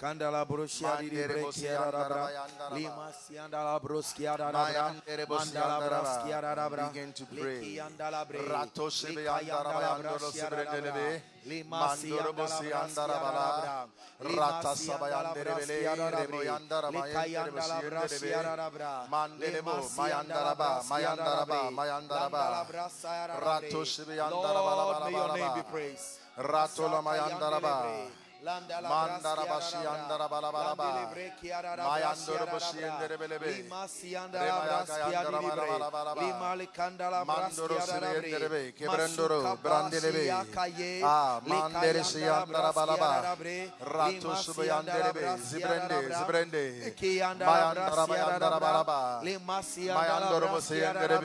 Candala brosia di libre chiara bra candala brosia di libre candala brosia di bra lima siandala brosia da mandala brosia da bra Begin to pray. liki andala bre Rato sebe lika andara andala bayandoro brosia sebre delebe. lima Mandoro bosi siandala andara brosia bala. da bra Rata siandala sabayandere bele, brosia da rebo bra lika mayendere andala bosi yendere da bra Mandere bo, lima mayandara siandala ba, brosia mayandara da ba, bra mayandara ba. landala brosia da bra Rato sebe andara bala Lord may your name be praised. Rato la mayandara ba. Mandara bashi andara bala bala ba. Mayandoro bosi yendere bele be. Remaya kayandara bala bala bala ba. Mandoro sebe yendere be. Kebrendoro. Ah, mandere si andara bala ba. Rato sube be. Zibrende, zibrende. Mayandara bayandara bala ba. Mayandoro bosi yendere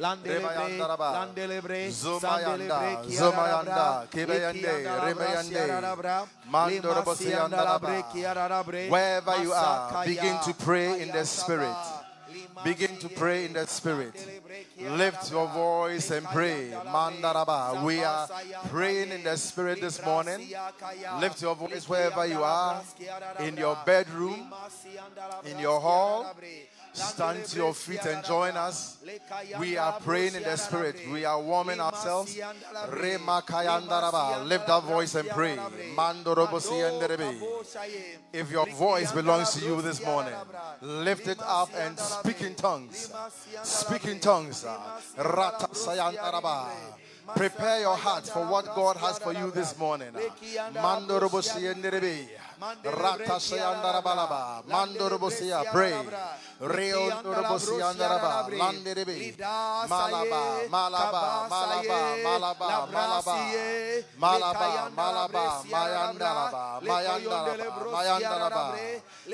be. Zumayanda, Zumayanda, Kibeyende, Remayande, Mandoro bosi andara ba. Wherever you are, begin to pray in the spirit. Begin to pray in the spirit. Lift your voice and pray. Mandaraba. We are praying in the spirit this morning. Lift your voice wherever you are. In your bedroom, in your hall. Stand to your feet and join us. We are praying in the spirit. We are warming ourselves. Lift that voice and pray. If your voice belongs to you this morning, lift it up and speak in tongues. Speak in tongues. Prepare your heart for what God has for you this morning. Mandorobosi enderebe. Rata sayandarabalaba. Mandorobosia. Pray. Reondorobosi andaraba. Landerebe. Malaba. Malaba. Malaba. Malaba. Malaba. Malaba. Malaba. Mayandaraba. Mayandaraba. Mayandaraba.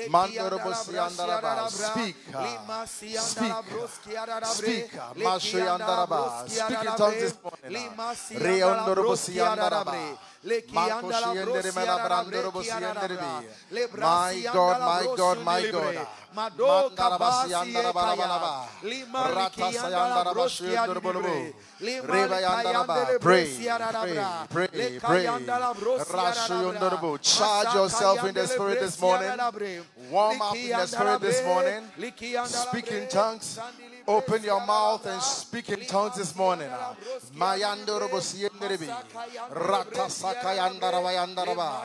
Mandorobosi andaraba. Speak. Ah. Speak. Ah. Speak. Ah. Mashoyandaraba. Speak in tongues this morning. Reondorobosi andaraba. My God, my God, my God. Pray, pray, pray, pray. Charge yourself in the spirit this morning. Warm up in the spirit this morning. Speak in tongues. Open your mouth and speak in tongues this morning. Mayandorobo siyenderebi. Rata sakayandarawa yandaraba.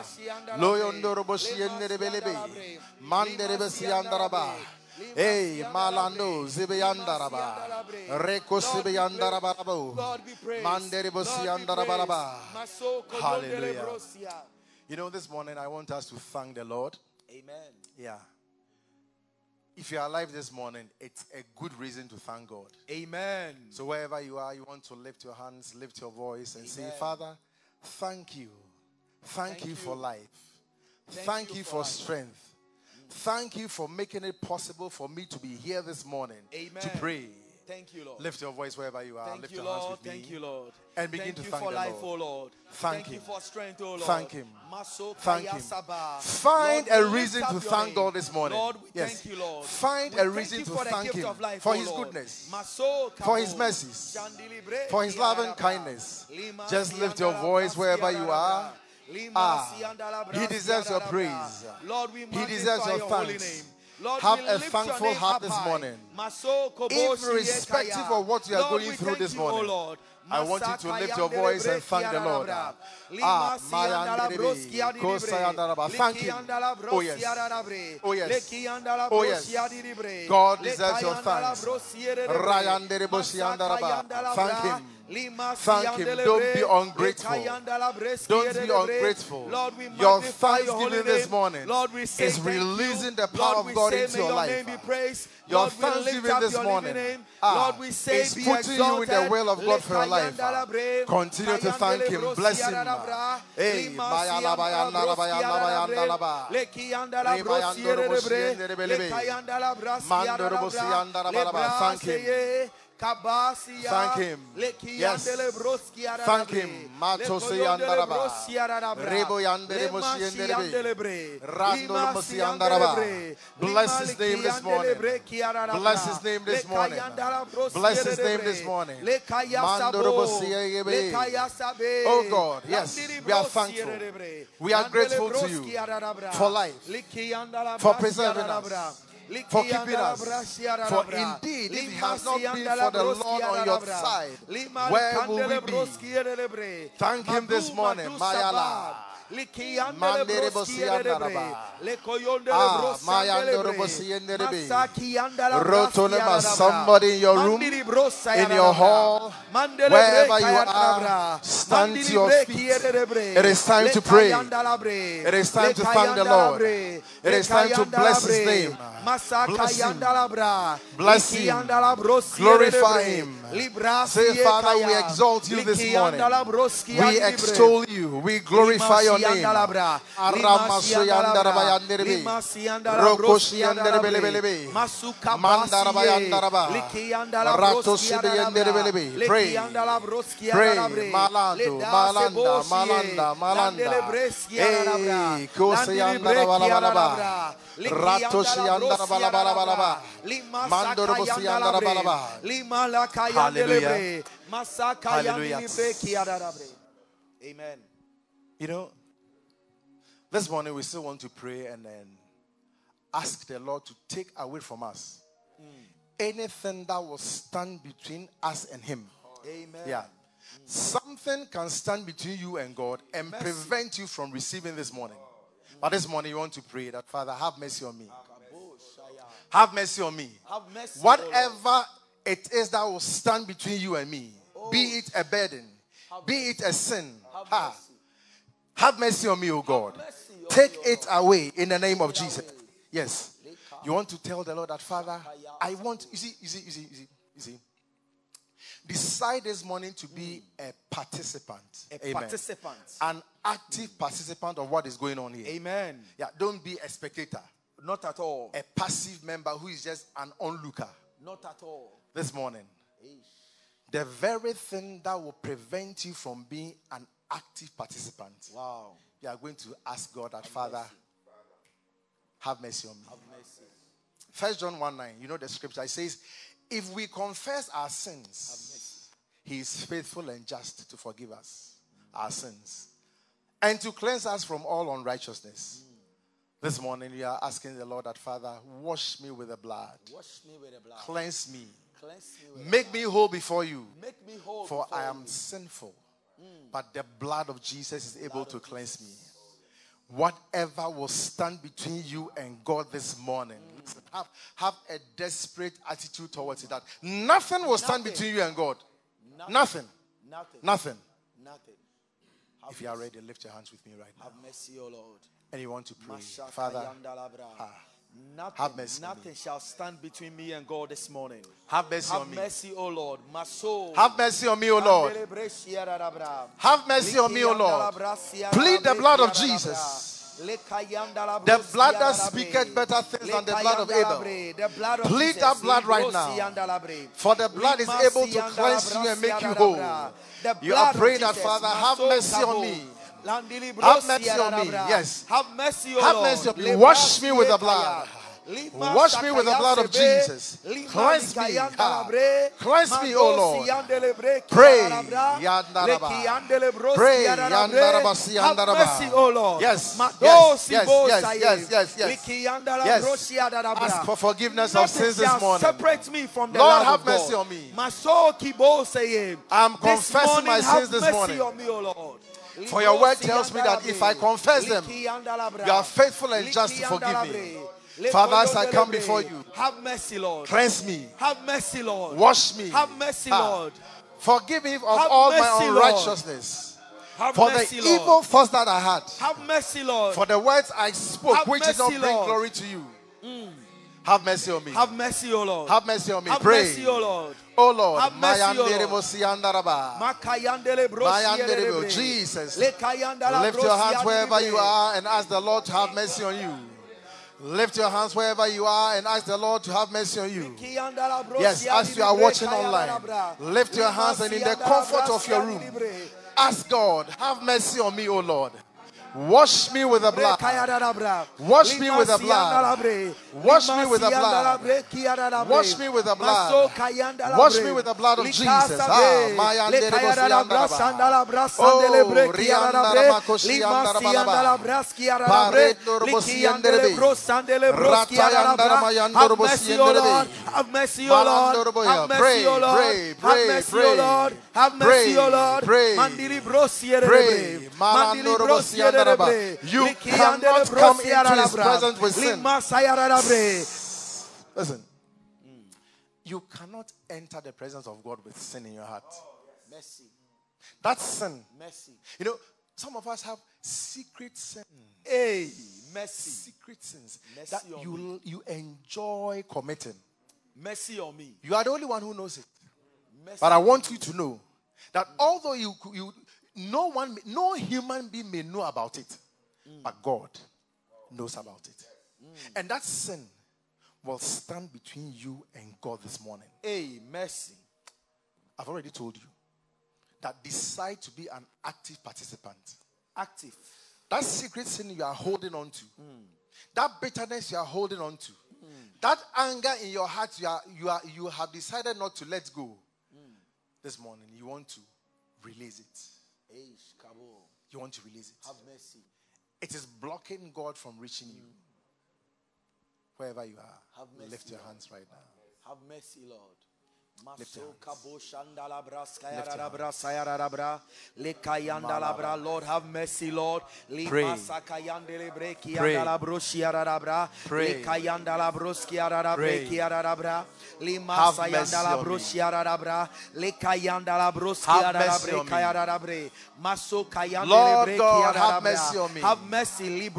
Loyondorobo siyenderebelebe. Manderebe siyandaraba. Hey, Malando, Zibeyandaraba. Reko Sibeyandaraba. Manderebo. Hallelujah. You know, this morning I want us to thank the Lord. Amen. Yeah. If you're alive this morning, it's a good reason to thank God. Amen. So wherever you are, you want to lift your hands, lift your voice, and say, Father, thank you. Thank, Thank you, you. for life. Thank, Thank you, you for, for strength. Thank you for making it possible for me to be here this morning Amen. to pray. Thank you, Lord. Lift your voice wherever you are. Thank lift you, your hands Lord. with me. Thank you, Lord. And begin thank to you thank for the life, Lord. oh Lord. Thank you Him. for strength, oh Lord. Thank Him. Thank Him. Find Lord, a reason to thank name. God this morning. Lord, Yes. thank you, Lord. Find We a reason you to thank Him life, for oh His goodness, for His mercies, for His rara bra. kindness. Just lift your voice wherever you are. Ah, He deserves your praise. Lord, we He deserves your your thanks. Lord, Have a thankful heart this morning. Irrespective of what you are Lord, going through this morning, Lord. I want you to lift your voice and thank the Lord. Ah. Thank him. Oh, yes. Oh, yes. Oh, yes. God deserves your thanks. Thank him. Thank him. Don't be ungrateful. Leka yandala breski Don't be ungrateful. Lord, we Your thanksgiving this morning Lord, we say is releasing the power Lord, of God into your your life. name be praised. Your Lord, thanksgiving this morning ah, Lord, we say is putting you in the exalted. will of God for your life. Continue to thank Him. Bless Him. Hey, lima bayala, bayala, siyandala brosi bayala, yarabre, bayala, ba. lekiyandala Reba brosi yandoro bosi yerebre, yenderebelebe. lekayandala brasi Mandoro bosi yarabra, yandala balaba. Thank him. Thank him. Yes. Thank him. Matose yandaraba. Rebo yandere lema mosi yenderebe. siyandele bre, Randolo lima mosi siyandele yandaraba. Bless his name this morning. Bless his name this morning. Bless his name this morning. lekayasabo, Mandoro bosi yegebe. lekayasabe, Oh God, yes, we are thankful. We are grateful to you for life, for preserving us, for keeping us. For indeed, if it has not been for the Lord on your side, where will we be? Thank him this morning. Mayala. Sabab, likiyandele Mandere brosi bosi yerebre, yandaraba. lekoyondele Ah, brosi mayandoro yandelebre, bosi yenderebe. masaki yandala brasi Rotonema, somebody in your room, in your hall, wherever you are, stand to your feet. It is time to pray. It is time to thank the Lord. It is time to bless His name. Bless Him. Bless Him. Glorify Him. Say, Father, we exalt you this morning. We extol you. We glorify your name. siyandala bra, lima Aramasu siyandala yandaraba bra, yanderebe. lima siyandala Roko broski siyandere yandala bele bre, bele be. masuka Mandaraba basiye, yandaraba. liki yandala Rato broski sibe yandala yandere bra, bele be. liki Pray. Pray. Malando, malanda, malanda, malanda. landele breski yandala bra, Hey, kose landili yandara breki bala bala yandala ba. bra, liki Rato si yandala yandara broski bala bala yandala bala bra, ba. lima Mandoro saka bosi yandala yandara bre, bala ba. lima laka yandele Hallelujah. Hallelujah. yandili breki yandala bre. Amen. You know, this morning we still want to pray and then ask the Lord to take away from us hmm. anything that will stand between us and Him. Amen. Yeah. Something can stand between you and God and Mercy. prevent you from receiving this morning. But this morning you want to pray that Father, have mercy on me. Have mercy on me. Have mercy, O Lord. Whatever it is that will stand between you and me, oh. be it a burden, be it a sin, Have ha, mercy. have mercy on me, O God. Take it away in the name of Jesus. Yes. You want to tell the Lord that, Father, I want, you see, you see, you see, you see, you see. Decide this morning to be mm. a participant. A Amen. participant. An active participant of what is going on here. Amen. Yeah, don't be a spectator, Not at all. a passive member who is just an onlooker Not at all. this morning. The very thing that will prevent you from being an active participant. Wow. You are going to ask God that, Father, have mercy on me. Have mercy. First John 1 9, you know the scripture. It says, If we confess our sins, he is faithful and just to forgive us our sins and to cleanse us from all unrighteousness. Mm. This morning, you are asking the Lord that, Father, wash me with the blood, Wash me with the blood. cleanse me, Cleanse me make me whole before you, Make me whole. for I am you. sinful. Mm. But the blood of Jesus is able to cleanse me. Whatever will stand between you and God this morning, listen, have, have a desperate attitude towards it that nothing will stand Nothing. between you and God. Nothing. Nothing. Nothing. Nothing. Nothing. If you are ready, lift your hands with me right now. Have mercy, O Lord. And you want to pray. Father, Nothing, have mercy nothing shall stand between me and God this morning. have mercy Have on me. mercy, O Lord. My soul. Have mercy on me, O Lord. Have mercy on me, O Lord. Plead the blood of Jesus. The blood that speaketh better things than the blood of Abel. Plead that blood right now. For the blood is able to cleanse you and make you whole. You are praying that, Father, have mercy on me. Have mercy on me. Yes. Have mercy, O Have mercy on me. Wash me with the blood. Wash me with the blood of Jesus. Cleanse me. Cleanse me, O Lord. Pray. Pray. Have mercy, O Lord. Yes. Yes. Yes. Yes. Yes. Yes. Yes. Ask for forgiveness of sins this morning. Separate me from the Lord, have mercy on me. I'm confessing my sins this morning. Oh for your word tells me that if I confess them, you are faithful and just to forgive me. Father, as I come before you, have mercy, Lord. Cleanse me. Have mercy, Lord. Wash me. Have mercy, Lord. Forgive me of have all mercy, my unrighteousness. Have for mercy, the evil thoughts that I had. Have mercy, Lord. For the words I spoke, have which mercy, did not bring Lord. glory to you. Mm. Have mercy on me. Have mercy, O Lord. Have mercy on me. Have Pray. mercy, O Lord. Oh Lord. Have mercy. Jesus. Lift your hands wherever you are and ask the Lord to have mercy on you. Lift your hands wherever you are and ask the Lord to have mercy on you. Yes, as you are watching online, lift your hands and in the comfort of your room, ask God, have mercy on me, O Lord. Wash me with the blood. Wash me with the blood. Wash me with the blood. Wash me with the blood. Wash me with the blood of Jesus. Have mercy, O Lord. Have mercy, O Lord. Have mercy, O Lord. Have mercy, O Lord. Mandiri Pray. Mandiri you cannot come into his presence with sin. Listen. You cannot enter the presence of God with sin in your heart. Oh, mercy. That's sin. Mercy. You know, some of us have secret sin. Hey, mercy. Secret sins mercy that you, you enjoy committing. Mercy on me. You are the only one who knows it. Mercy but I want you to know that although you, you no one, no human being may know about it, mm. but God knows about it. Mm. And that sin will stand between you and God this morning. Hey, mercy. I've already told you that decide to be an active participant. Active. That secret sin you are holding on to, mm. that bitterness you are holding on to, that anger in your heart you, are, you, are, you have decided not to let go. This morning, you want to release it. You want to release it. Have mercy. It is blocking God from reaching you. Mm. Wherever you are, Have mercy, lift your hands right now. Have mercy, Lord. Lord, have mercy, Lord. Pray. Pray. Pray. Lima sayandala brosia rabra, le kayanda la brosia rabre kayarabre, maso kayanda Lord God, have mercy on me. Have mercy,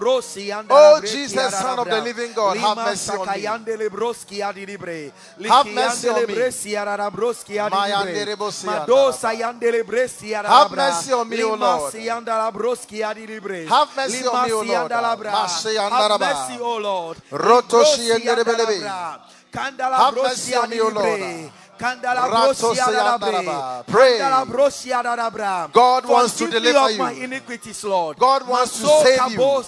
Oh Jesus, Son of the Living God, have mercy on me. Kayande lebroski adilibre, have mercy on me. Broski adilibre, madosa yande Have mercy on me, O Lord. Lima la broski adilibre, have mercy on me, O Lord. Have mercy, O Lord. Rotoshi and have mercy on me, O Lord. Pray. God wants to deliver you. My iniquities, Lord. God wants to save you.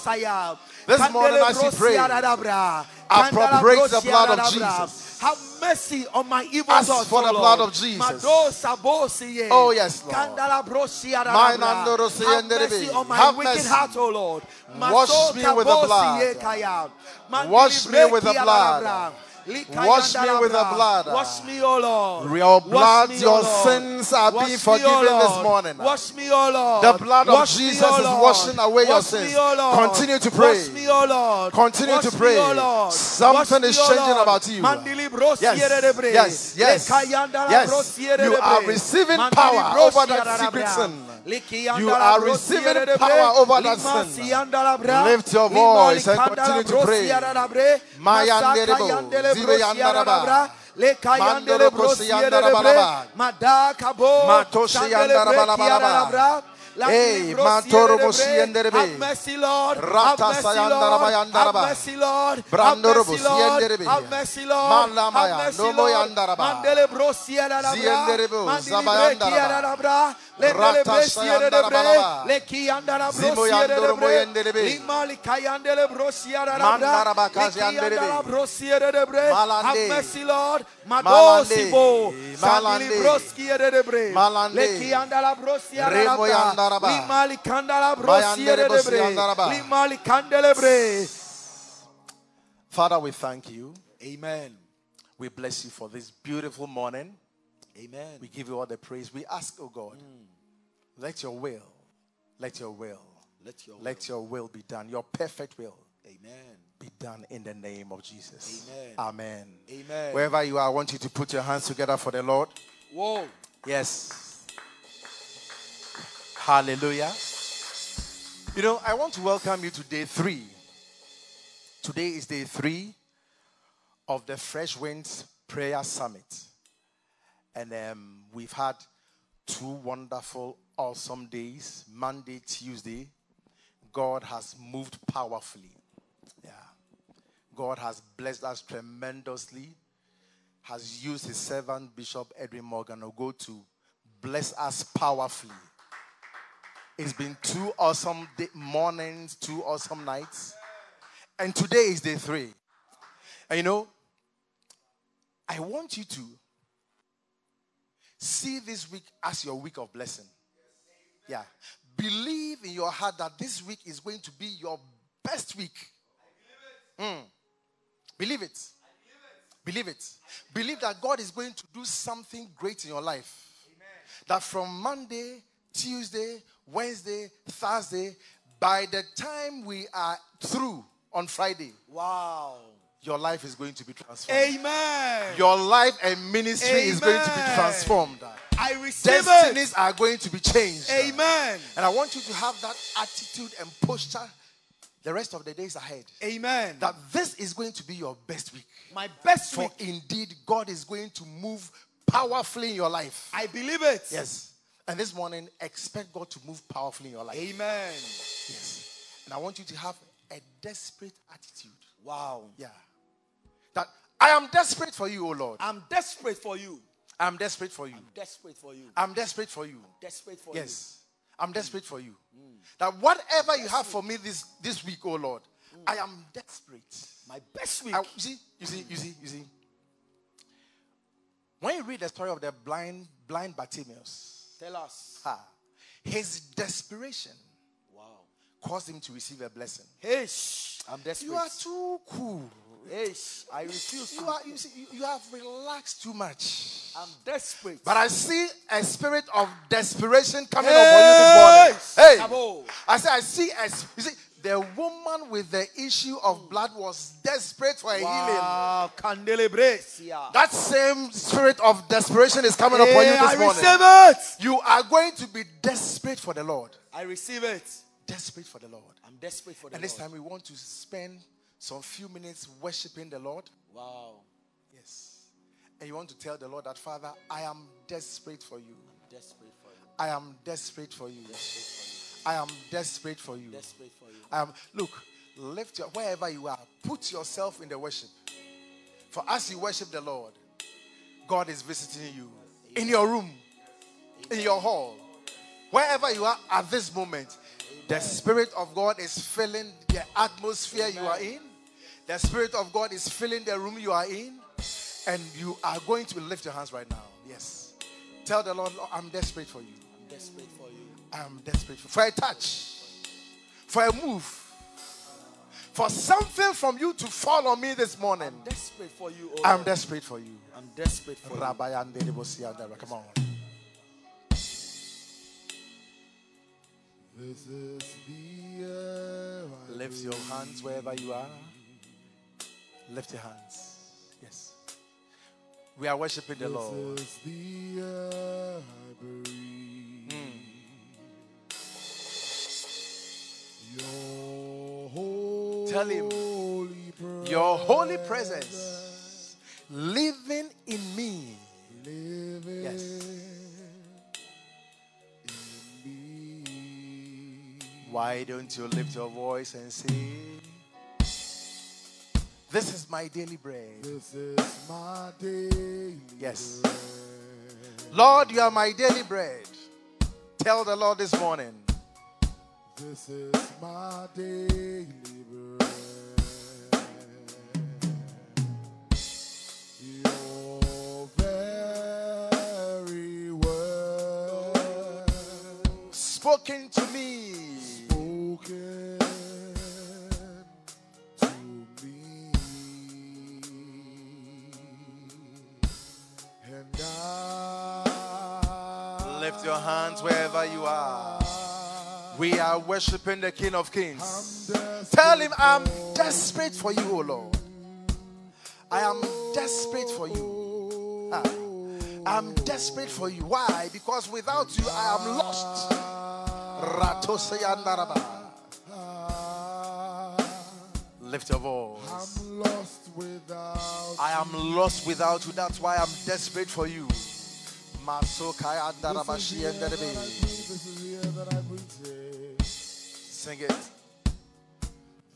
This morning as you pray, appropriate the blood of Jesus. Mercy on my evil Ask thoughts, for the blood of Jesus. Oh yes, Lord. Have mercy on my Have wicked mercy. heart, oh Lord. Wash me with the blood. Wash me with the blood. Wash me with the blood. Wash me, O Lord. Your blood, me, your sins are Wash being forgiven this morning. Wash me, O Lord. The blood of Jesus is washing away your sins. Continue to pray. Wash me, O Lord. Continue to pray. Something is changing about you. Yes, yes, yes. Yes. You are receiving power over that secret sin. You are receiving power over that sin. Lift your voice and continue to pray. Mayanderebo, Zibe Yandaraba. le kayandele brosiere madaka bo matoshi yandaraba Hey, Mantoro Mosienderebe. Have mercy, Lord. Have mercy, Lord. Have mercy, Lord. Brandoro Mosienderebe. Have mercy, Lord. Malamaya, Nomo Yandaraba. Mandele. Zienderebo, Zabayandaraba. Le mele Rata bresiere de sayanda bre. Le kiandara Zimo brosiere de bre. Limali kayandele brosiere Mandara da bra. bakazi yandelebe. Likiandara brosiere de bre. Have mercy, Lord. Madosibo. Sandili Malande. broskiere de bre. Malande. Le kiandala brosiere Remo da yandara bra. ba. Limali kandala Mayandele brosiere de bre. bosi yandara ba. Limali kandele bre. Father, we thank you. Amen. We bless you for this beautiful morning. Amen. We give you all the praise. We ask, oh God, mm. Let your will, let your will, Let your let your will be done. Your perfect will Amen. be done in the name of Jesus. Amen. Amen. Amen. Wherever you are, I want you to put your hands together for the Lord. Whoa. Yes. Hallelujah. You know, I want to welcome you to day three. Today is day three of the Fresh Winds Prayer Summit. And um, we've had two wonderful, awesome days Monday, Tuesday. God has moved powerfully. Yeah. God has blessed us tremendously has used his servant Bishop Edwin Morgan Ogo to bless us powerfully. It's been two awesome day- mornings, two awesome nights, and today is day three. And you know, I want you to see this week as your week of blessing. Yeah. Believe in your heart that this week is going to be your best week. Mm. Believe it. Believe it. Believe that God is going to do something great in your life. That from Monday, Tuesday, Wednesday, Thursday, by the time we are through on Friday, Wow. Your life is going to be transformed. Amen. Your life and ministry is going to be transformed. I receive Destinies it. are going to be changed. Amen. And I want you to have that attitude and posture the rest of the days ahead. Amen. That this is going to be your best week. My best For week. indeed, God is going to move powerfully in your life. I believe it. Yes. And this morning, expect God to move powerfully in your life. Amen. Yes. And I want you to have a desperate attitude. Wow. Yeah. That I am desperate for you, O Lord. I'm desperate for you. I'm desperate for you. I'm desperate for you. I'm desperate for you. Desperate for Yes. I'm desperate for you. Mm. That whatever you have for me this, this week, oh Lord, mm. I am desperate. My best week. I, you see, you see, you see, you see. When you read the story of the blind, blind Bartimaeus, Tell us. ha, his desperation Wow. caused him to receive a blessing. Hey. I'm desperate. You are too cool. Hey, shh. I refuse You are, you see, you, you have relaxed too much. I'm desperate. But I see a spirit of desperation coming Hey! upon you this morning. Hey, Abo. I say I see as you see the woman with the issue of blood was desperate for a healing. Wow. Candelabresia. That same spirit of desperation is coming upon you this I morning. receive it. You are going to be desperate for the Lord. I receive it. Desperate for the Lord. I'm desperate for the And this time we want to spend some few minutes worshiping the Lord. Wow. Yes. And you want to tell the Lord that Father, I am desperate for you. Desperate for you. I am desperate for you. I am desperate for you. Desperate for you. I am look, lift your wherever you are, put yourself in the worship. For as you worship the Lord, God is visiting you in your room, in your hall, wherever you are at this moment. The Spirit of God is filling the atmosphere you are in. The Spirit of God is filling the room you are in. And you are going to lift your hands right now. Yes. Tell the Lord, Lord, I'm desperate for you. I'm desperate for you. I'm desperate for, for a touch, for a move, for something from you to fall on me this morning. I'm desperate for you. Oh I'm desperate for you. I'm desperate for you. Come on. Lift your hands wherever you are. Lift your hands. Yes. We are worshiping the Lord. This is the air I breathe. Your holy Tell him, presence Your holy presence living in me. living Yes. Why don't you lift your voice and say, This is my daily bread. This is my daily Yes. bread. Lord, you are my daily bread. Tell the Lord this morning. This is my daily bread. Your very word Spoken to me. Lift your hands wherever you are. We are worshiping the King of Kings. Tell him, I'm desperate for you, O Lord. I am desperate for you. Ah. I'm desperate for you. Why? Because without you, I am lost. Lift your voice. I'm lost without I am lost without you. That's why I'm desperate for you. Masokayandarabashiyandarebe. This is here that I. Sing it.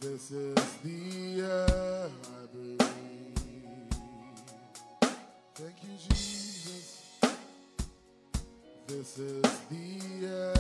This is the air I breathe. Thank you, Jesus. This is the air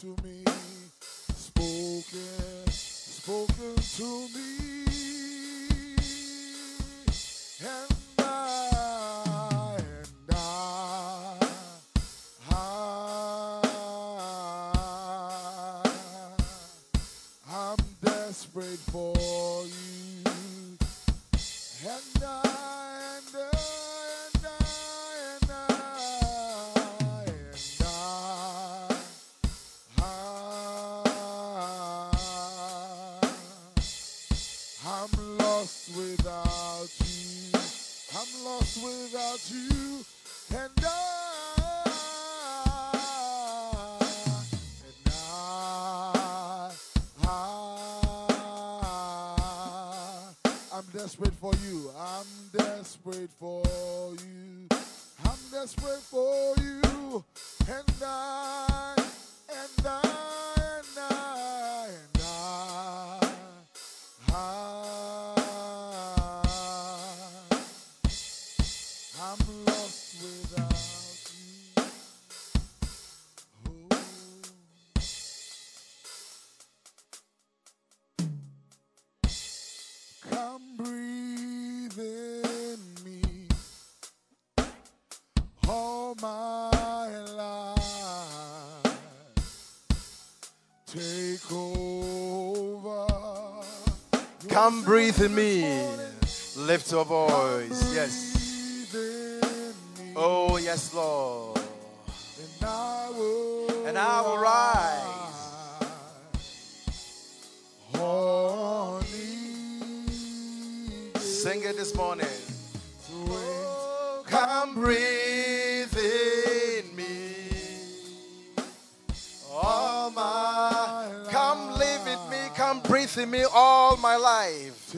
to me, desperate for you. I'm desperate for you. I'm desperate In me. Lift your voice. Yes. Oh, yes, Lord. and I will, rise. Sing it this morning. Come breathe in me. All my. Come live in me. Come breathe in me all my life.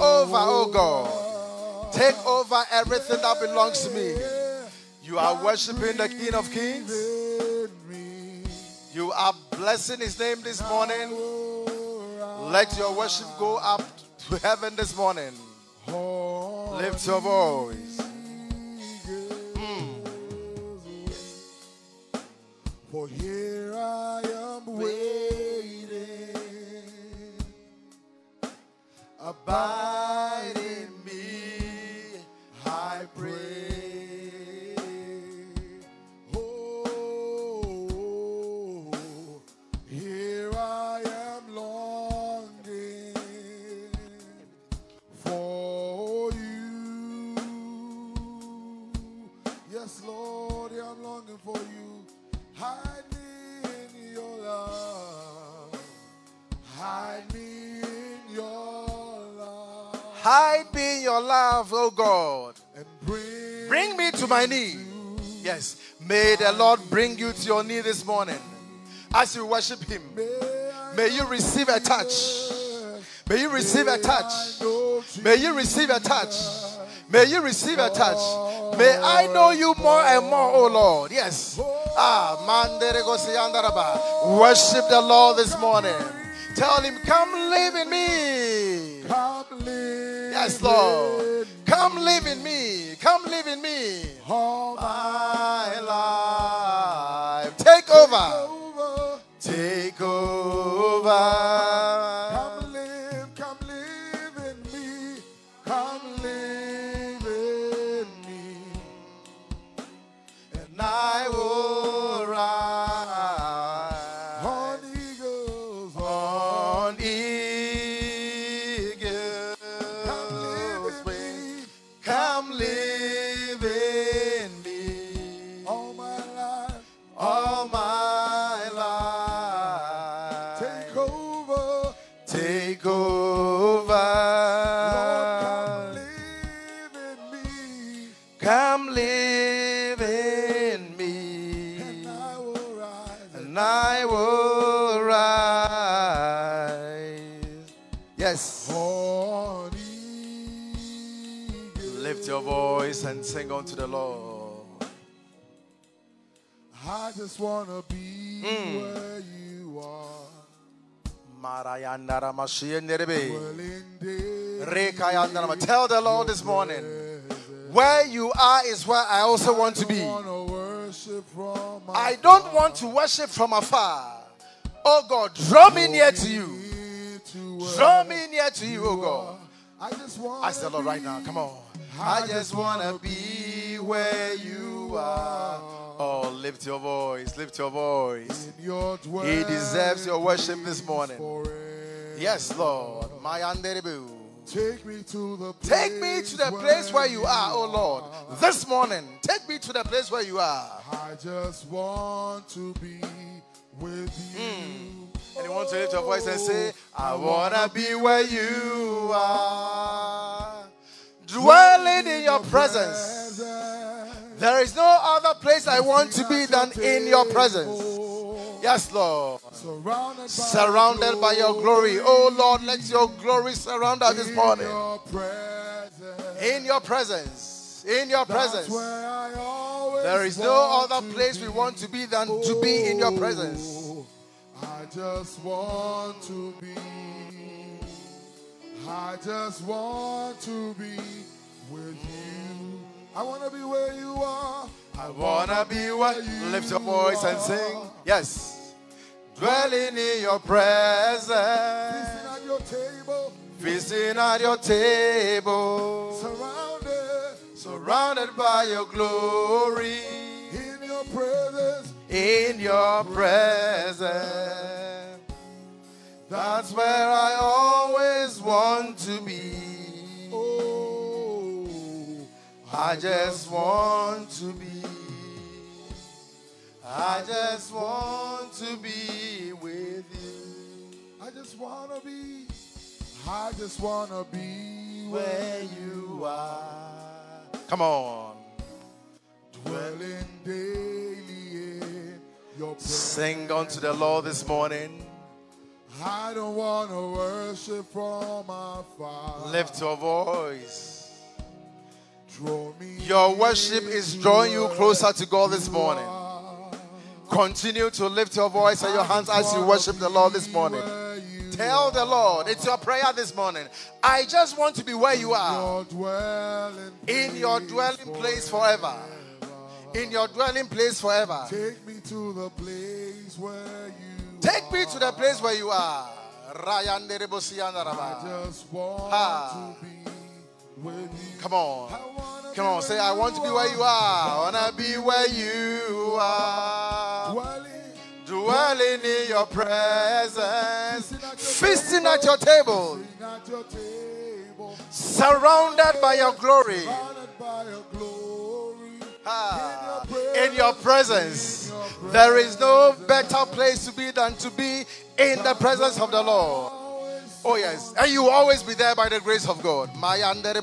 Over, oh God. Take over everything that belongs to me. You are worshiping the King of Kings. You are blessing his name this morning. Let your worship go up to heaven this morning. Lift your voice. Hide me in your love, oh God. And bring, Bring me to my knee. Yes. May the Lord bring you to your knee this morning. As you worship Him, may you receive a touch. May you receive a touch. May you receive a touch. May you receive a touch. May I know you more and more, oh Lord. Yes. Ah. Worship the Lord this morning. Tell him, come live in me. Come live Yes, Lord. Come live in me. Come live in me. all My life. Take over. over. Take over. Just wanna be Mm. where you are. Marayandara Mashiach Dwelling day. Rekayandarama. Tell the Lord this morning, where you are is where I also want to be. Wanna I don't want to worship from afar. Oh God, draw me near to you. Draw me near to you, oh God. I just want Ask the Lord right now. Come on. I just want to be where you are. Oh, lift your voice. Lift your voice. your He deserves your worship this morning. forever. Yes, Lord. My anderebu. Take me to the place Take me to the place where you are, oh Lord. This morning, take me to the place where you are. I just want to be with you. Hmm. And you want to lift your voice and say, I want to be where you are. Dwelling in your presence. There is no other place I want to be than in your presence. Yes, Lord. Surrounded by, Surrounded by your glory. Oh Lord, let your glory surround us this morning. In your presence. In your presence. where I always There is no other place we want to be than to be in your oh, presence. Oh, I just want to be. I just want to be with you. I want to be where you are. I wanna be what? Lift your voice and sing. Yes. Dwelling in your Feasting presence. at your table, Feasting at your table. surrounded Surrounded by your glory. in your presence. In your presence. That's where I always want to be. I just want to be. I just want to be with you. I just want to be. I just want to be Where you are. Come on. dwelling daily in your presence. Sing unto the Lord this morning. I don't want to worship from afar. Lift your voice. Your worship is drawing you closer to God this morning. Continue to lift your voice and your hands as you worship the Lord this morning. Tell the Lord, it's your prayer this morning. I just want to be where you are. In your dwelling place forever. In your dwelling place forever. Take me to the place where you Take me to the place where you are. Ryan I just want Ha. to be with you. Come on. Come on, say, I want to be where you are. I want to be where you are. Dwelling Dwelling in your presence. Feasting at your table. Surrounded by your glory. Ah, in your presence. There is no better place to be than to be in the presence of the Lord. Oh, yes. And you will always be there by the grace of God. Mayandere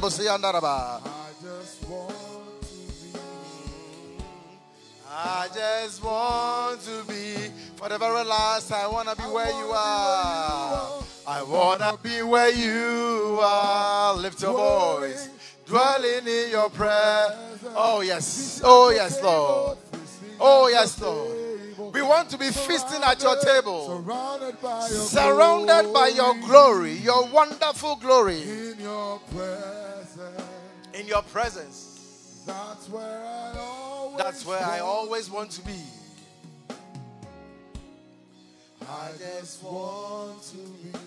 I just want to be for the very last. I want to be where you are. I want to be where you are. Lift your voice. Dwelling in your prayer. Oh, yes. Oh, oh yes, Lord. Oh, yes, Lord. We want to be feasting at your table, Surrounded by your surrounded by your glory, your wonderful glory in your presence. in your presence. That's where I That's where I always want to be. I just want to be.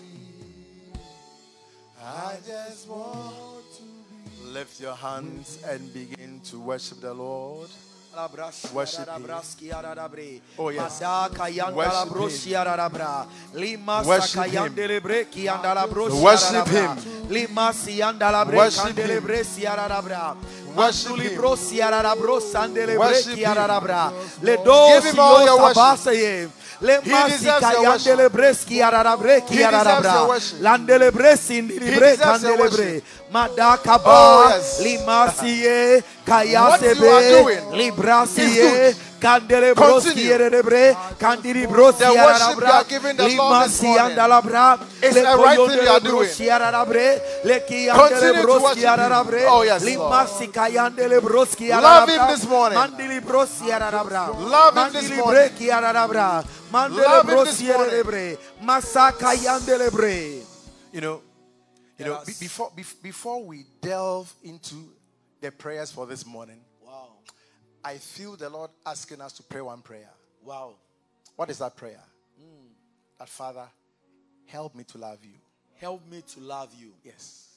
I just want to be. Lift your hands and begin to worship the Lord. Worship him. Oh, yes. Worship Worship him. Worship him. Worship him. Worship him. Worship him. Give him all your worship. Your worship. He deserves your worship. He deserves your worship. Madakaba, Oh, yes. Limasie, What you are Kayasebe, Librasie, is Candele Continue. Brosierebre, Candiri Brosia The worship you are giving the Lord this morning is the right thing you are doing. Continue to worship him. Oh, yes, Lord. Limasi Kayandele Brosia Love him this morning. Mandili Brosia Rabra, Love him this morning. Love him this morning. Masaka Yandele Bre. You know, you know, be- before bef- before we delve into the prayers for this morning, Wow, I feel the Lord asking us to pray one prayer. wow. What is that prayer? Hmm. That Father, help me to love you. Help me to love you. Yes.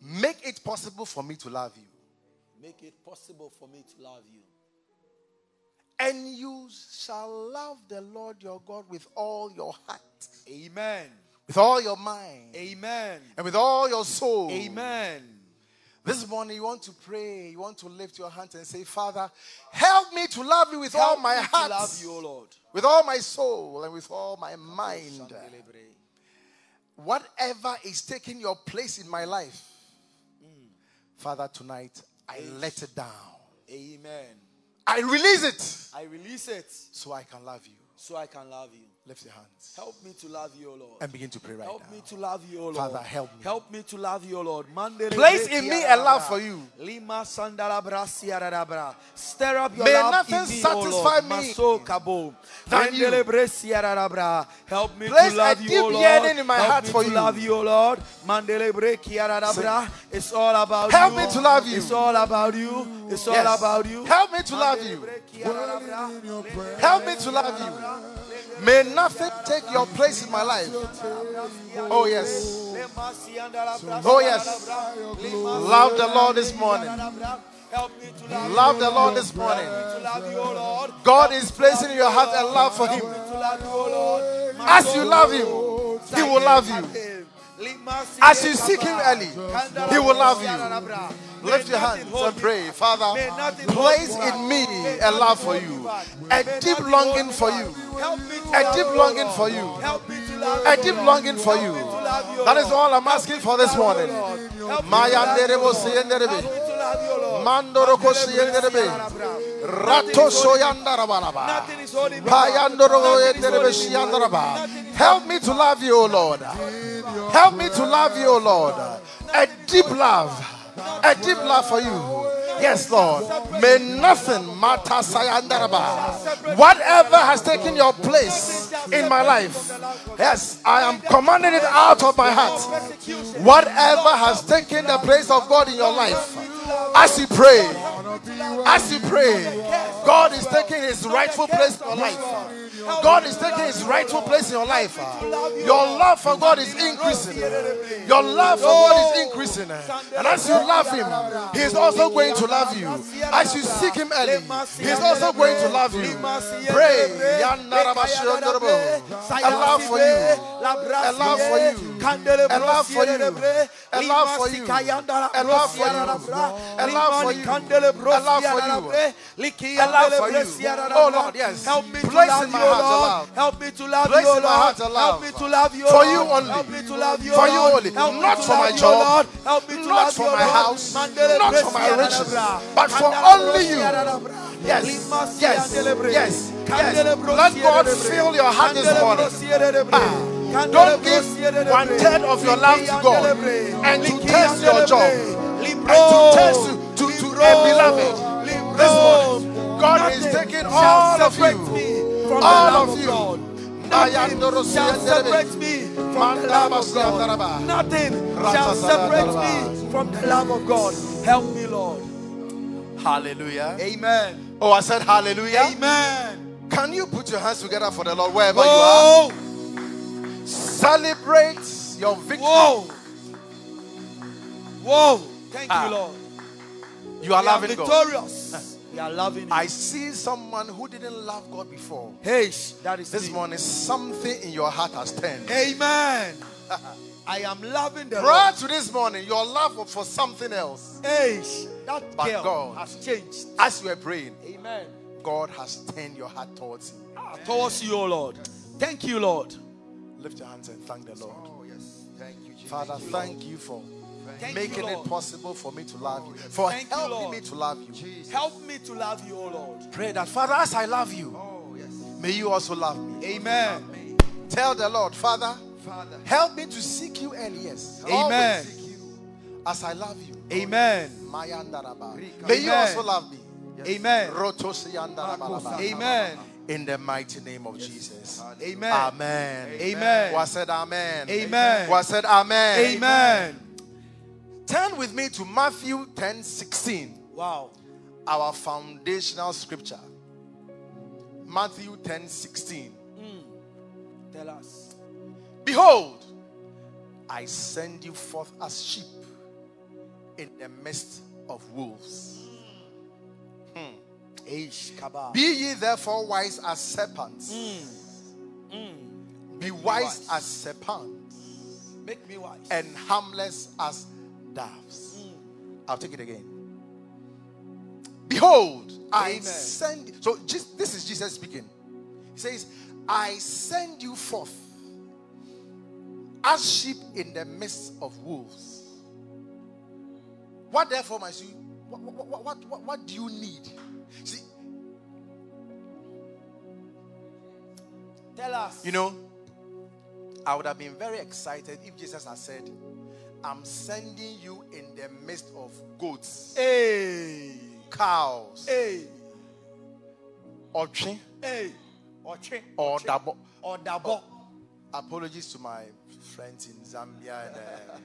Make it possible for me to love you. Make it possible for me to love you. And you shall love the Lord your God with all your heart, Amen. With all your mind, Amen. and with all your soul. Amen. This morning you want to pray, you want to lift your hands and say, Father, help me to love you with all my heart, love you, O Lord. with all my soul, and with all my mind. Whatever is taking your place in my life, hmm. Father, tonight I let it down. Amen. I release it I release it so I can love you. so I can love you. Lift your hands Help me to love you, O Lord. and begin to pray right Help now. me to love you, O Lord. Father, help me. Help me to love you, O Lord. Mandele Place in me a love for you. Lima sandala brasia arabra. Stir up your May love nothing in me, satisfy me Maso kabo. than you. Mandele bresia arabra. Help me Place to love a you, deep O Lord. yearning in my Help heart me for to you. love you, O Lord. Mandele breki arabra. It's all about Help you. me to love you. It's all about you. It's all Yes. about you. Help me to love you. Help me to love you. May nothing take your place in my life. Oh, yes. Oh, yes. Love the Lord this morning. Love the Lord this morning. God is placing in your heart a love for Him. As you love Him, He will love you. As you seek Him early, He will love you. Lift your hands and pray, Father. Place in me a love for you, a deep longing for you, a deep longing for you, Help me to love a deep longing for you. That is all I'm asking for this morning. Mayanderebo siyenderebe. Mandoroko siyenderebe. Rato soyandarabalaba. Nothing is holding me Payandoro yenderebe siyandaraba. Help me to love you, O Lord. Help me to love you, O Lord. A deep love. A deep love for you. Yes, Lord. May nothing matter. Sayandaraba. Whatever has taken your place in my life, yes, I am commanding it out of my heart. Whatever has taken the place of God in your life, as you pray, as you pray, God is taking his rightful place in your life. God is taking his rightful place in your life. Your love for God is increasing. Your love for God is increasing. And as you love him, he is also going to love you. As you seek him early, he is also going to love you. Pray. A love for you. A love for you. A love for you. A love for you. A love for you. A love for you. A love for you. A love for you. Oh. Lord, yes. Help me to Place in my Lord. Help me to love you, my Lord. Help me to love you, For you only. Help me to love you, For you only. Not for my you, job. Help me to Not love for you, my Lord. house. Mandele Not for my riches. But for only you. Yes. Yes. Yes. Yes. Let God fill your heart this morning. brosiere de bre. Ah. Don't give one third of your love to God and to test your job and to test to, to, to a beloved. This morning, God is taking all of you. Me from All the love of of you. God. Nothing shall separate me from the love of God. Nothing shall separate me from the love of God. Help me, Lord. Hallelujah. Amen. Oh, I said hallelujah. Amen. Can you put your hands together for the Lord wherever you are? Celebrate your victory. Whoa. Whoa. Thank Ah. you, Lord. You are We are loving God. victorious. We are loving you. I see someone who didn't love God before. Hey, that is This me. morning, something in your heart has turned. Amen. I am loving the Prior Lord. to this morning, your love was for something else. Hey, that But girl God- has changed. As you were praying, Amen. God has turned your heart towards Him. Ah, Towards you, O Lord. Thank you, Lord. Lift your hands and thank the Lord. Oh, yes. Thank you, Jesus. Father, thank you for Thank making you, it possible for me to love you, for Thank helping Lord. me to love you. Help me to love you, O Lord. Pray that, Father, as I love you, Oh, yes. may you also love me. Amen. Tell the Lord, Father, Father. help me to seek you and Yes. Amen. You as I love you. Amen. May you also love me. Amen. Rotosiyandaraba. Amen. In the mighty name of Jesus. Amen. Amen. Amen. Who has said amen? Amen. Who has said amen? Amen. Turn with me to Matthew 10 16, Wow. our foundational scripture. Matthew 10 16. Hmm. Tell us. Behold, I send you forth as sheep in the midst of wolves. Hmm. Hmm. Kaba. Be ye therefore wise as serpents. Be wise wise. as serpents Make me wise. and harmless as doves. I'll take it again. Behold, I Amen. send. So just, this is Jesus speaking. He says, "I send you forth as sheep in the midst of wolves." What therefore must you? What, what, what, what, what, what do you need? See, Tell us. You know, I would have been very excited if Jesus had said, I'm sending you in the midst of goats, Hey. cows, Hey. oche, Hey. Oche. or dabo. Or dabo. Apologies to my friends in Zambia and uh,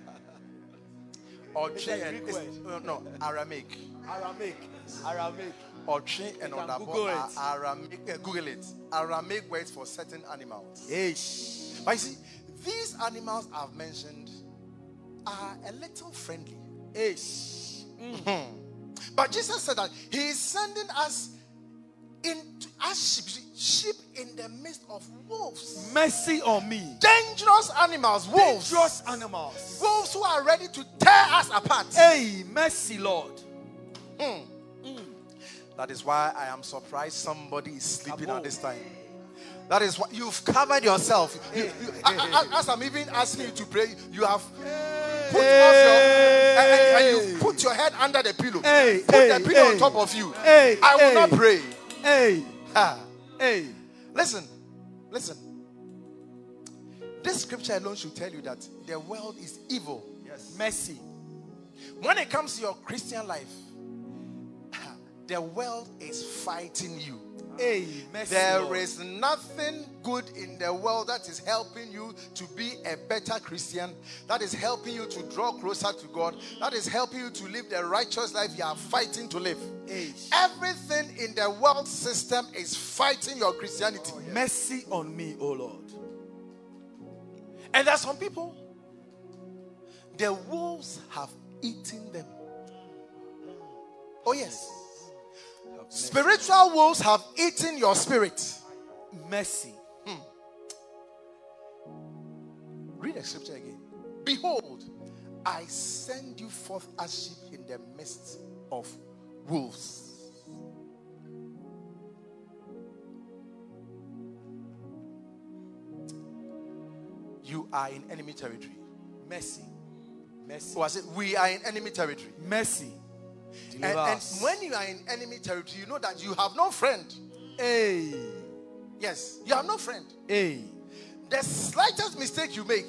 a and it's- no, Aramaic. Aramaic. Aramaic. Oche and odabo Google are it. Aramaic. uh, Google it. Aramaic words for certain animals. Eish. But you see, these animals I've mentioned are a little friendly. Eish. Hmm. But Jesus said that He is sending us into as sheep, sheep in the midst of wolves, Mercy on me. dangerous animals, wolves, Dangerous animals. wolves who are ready to tear us apart. Hey, mercy, Lord. Hmm. That is why I am surprised somebody is sleeping at this time. That is why you've covered yourself. You- you- as I'm even asking you to pray, you have put off your and, and- and you put your head under the pillow. Hey, put hey, the pillow hey. on top of you. Hey, I will hey. not pray. Hey. Ah. Hey. Listen, listen. This scripture alone should tell you that the world is evil. Yes. Mercy. When it comes to your Christian life, the world is fighting you. Hey, mercy. There Lord. is nothing good in the world that is helping you to be a better Christian, that is helping you to draw closer to God, that is helping you to live the righteous life you are fighting to live. Eish. Everything in the world system is fighting your Christianity. Oh, mercy on me, O Lord. And there are some people, the wolves have eaten them. Oh, yes. Spiritual wolves have eaten your spirit. Mercy. Hmm. Read the scripture again. Behold, I send you forth as sheep in the midst of wolves. You are in enemy territory. Mercy. Mercy. Was it? We are in enemy territory. Mercy. And, and when you are in enemy territory, you know that you have no friend. Hey. Yes, you have no friend. Hey. The slightest mistake you make,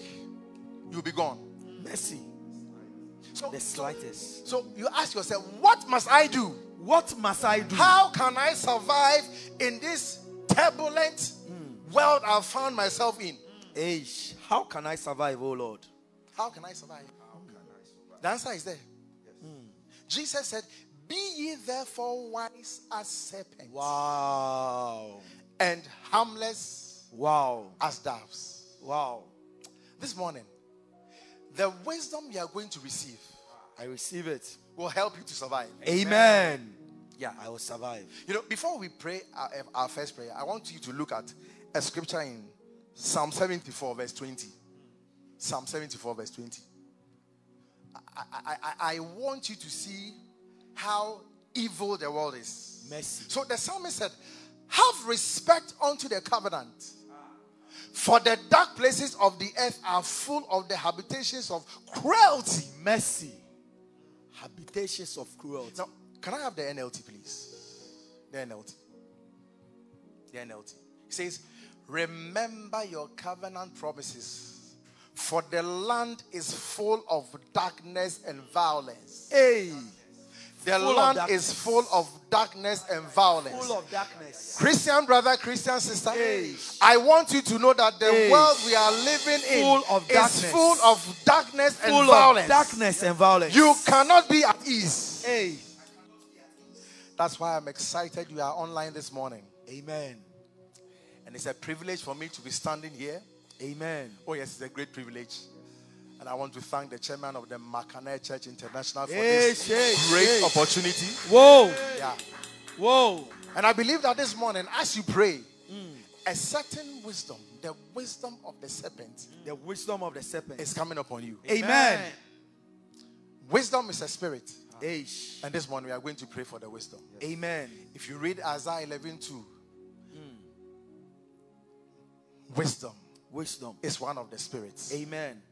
you'll be gone. Mercy. So, The slightest. so you ask yourself, what must I do? What must I do? How can I survive in this turbulent hmm. world I've found myself in? Hey. How can I survive, oh Lord? How can I survive? The answer is there. Jesus said, Be ye therefore wise as serpents Wow. and harmless Wow. as doves. Wow. This morning, the wisdom you are going to receive I receive it. will help you to survive. Amen. Yeah, I will survive. You know, before we pray our, our first prayer, I want you to look at a scripture in Psalm 74, verse 20. Psalm 74, verse 20. I, I, I, I want you to see how evil the world is. Mercy. So the psalmist said, Have respect unto the covenant. For the dark places of the earth are full of the habitations of cruelty. Mercy. Habitations of cruelty. Now, can I have the NLT, please? The NLT. The NLT. It says, Remember your covenant promises, for the land is full of darkness and violence. Hey. The Full land is full of darkness and violence. Full of darkness. Christian brother, Christian sister, Hey. I want you to know that the Hey. world we are living in Full of is full of darkness and Full violence. darkness and violence. You cannot be at ease. Hey. That's why I'm excited you are online this morning. Amen. And it's a privilege for me to be standing here. Amen. Oh, yes, it's a great privilege. And I want to thank the chairman of the Makane Church International for Hey, this hey, great hey. opportunity. Whoa. Yeah. Whoa. And I believe that this morning, as you pray, mm. a certain wisdom, the wisdom of the serpent, The wisdom of the serpent. is coming upon you. Amen. Wisdom is a spirit. Ish. And this morning, we are going to pray for the wisdom. Amen. If you read Isaiah 11 2, hmm. wisdom Wisdom. is one of the spirits. Amen.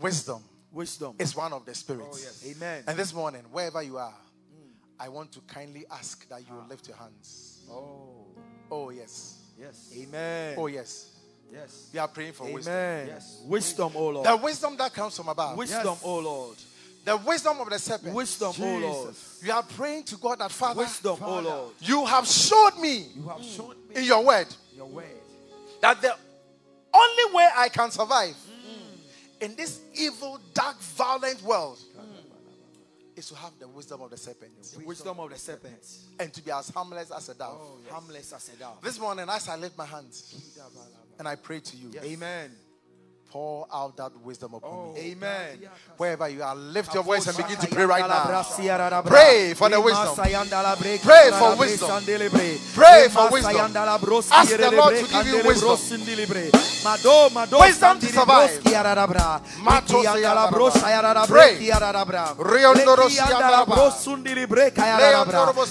Wisdom Wisdom. is one of the spirits. Oh, Amen. And this morning, wherever you are, mm. I want to kindly ask that you will lift your hands. Oh. Oh, yes. Yes. Amen. Oh, yes. yes. We are praying for wisdom. Amen. Yes. Wisdom, oh Lord. The wisdom that comes from above. Wisdom, oh Lord. The wisdom of the serpent. Wisdom, oh Lord. You are praying to God that Father, Wisdom, oh Lord. you have showed me You have shown me in your word your word. that the only way I can survive mm. in this evil, dark, violent world mm. is to have the wisdom of the serpent The wisdom of the serpent. and to be as harmless as a dove. Oh, harmless as a dove. This morning, as I lift my hands and I pray to you, Amen. Pour out that wisdom upon me. Oh, amen. Wherever you are, lift your voice and begin to pray right now. Pray Pray for the wisdom. Pray for wisdom. Pray for wisdom. Ask the Lord to give you wisdom. Wisdom to survive. Pray.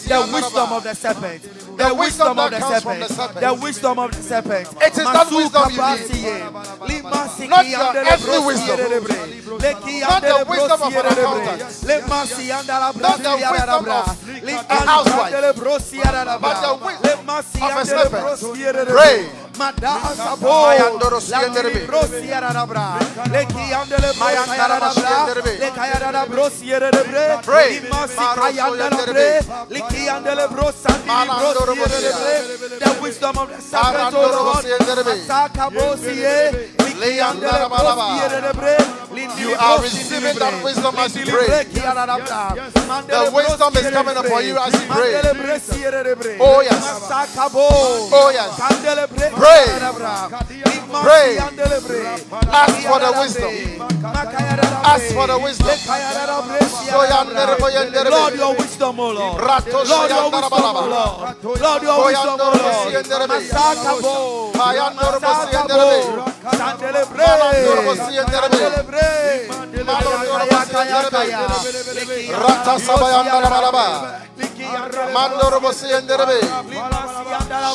The wisdom of the serpent. The wisdom of the the serpent. serpent. The wisdom of the serpent. It is that wisdom you need. Not your earthly wisdom. Not the wisdom of an accountant. Not the wisdom of a housewife. But the wisdom of a serpent. Pray. Mayandoro sienderebe. Mayandara sienderebe. Pray. The wisdom of the serpent, sienderebe. You are receiving that wisdom as you pray. The wisdom is coming upon you as you pray. Oh, yes. Oh, yes. Pray. Pray. Ask for the wisdom. Ask for the wisdom. Lord, your wisdom, O Lord. Lord, your wisdom, O Lord. Lord, your wisdom, O Lord. Masakabo. Masakabo. Sandelebre. Sandelebre. Rata sabayandara balaba. Mandoro bosiyenderebe.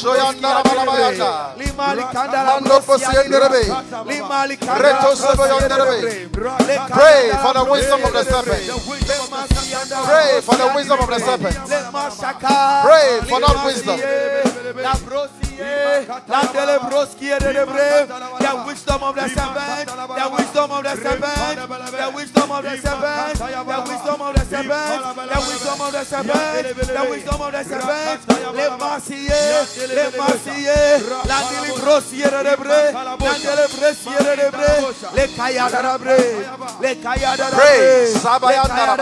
Shoyandara balaba yanda. Mando bosiyenderebe. Reto. Pray for the wisdom of the serpent. Pray for the wisdom of the serpent. Pray for that wisdom. The wisdom of the serpent, the wisdom of the serpent, the wisdom of the serpent, the wisdom of the serpent, the wisdom of the serpent, the wisdom of the serpent, le marsier, le marsier, la delibrosier de bre, la delibrosier de bre, le kayada de bre, le kayada de Pray. bre, le Sabayandara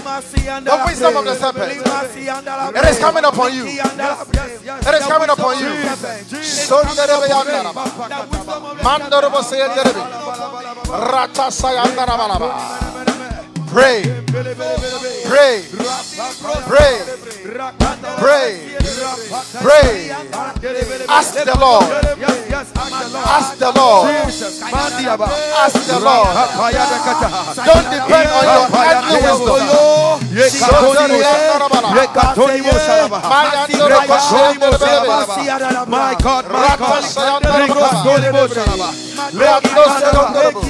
bosiyenderebe. The wisdom of the serpent. It is coming upon you. It is coming upon you. Sonderebe yandara ba. Mandoro bosiyenderebe. Rata sayandara balaba. Pray. Pray. Pray. Pray. Pray. Ask the Lord. Ask the Lord. Ask the Lord. Don't depend on your earthly wisdom. Sondere yandara balaba. Mayandoro bosiyenderebe. My God, my God. Sayandara balaba.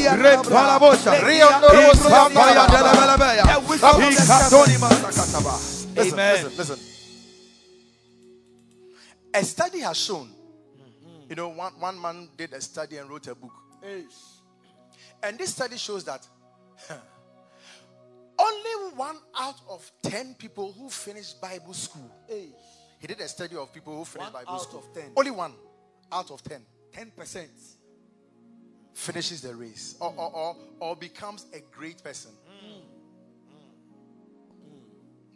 Rando sayandara balaba. Riondoro bosiyenderebe. Listen, Amen. listen, listen. A study has shown, you know, one, one man did a study and wrote a book. And this study shows that only one out of ten people who finished Bible school. He did a study of people who finished One Bible out school. of 10. Only one out of ten. Ten percent. Finishes the race or, or, or, or becomes a great person.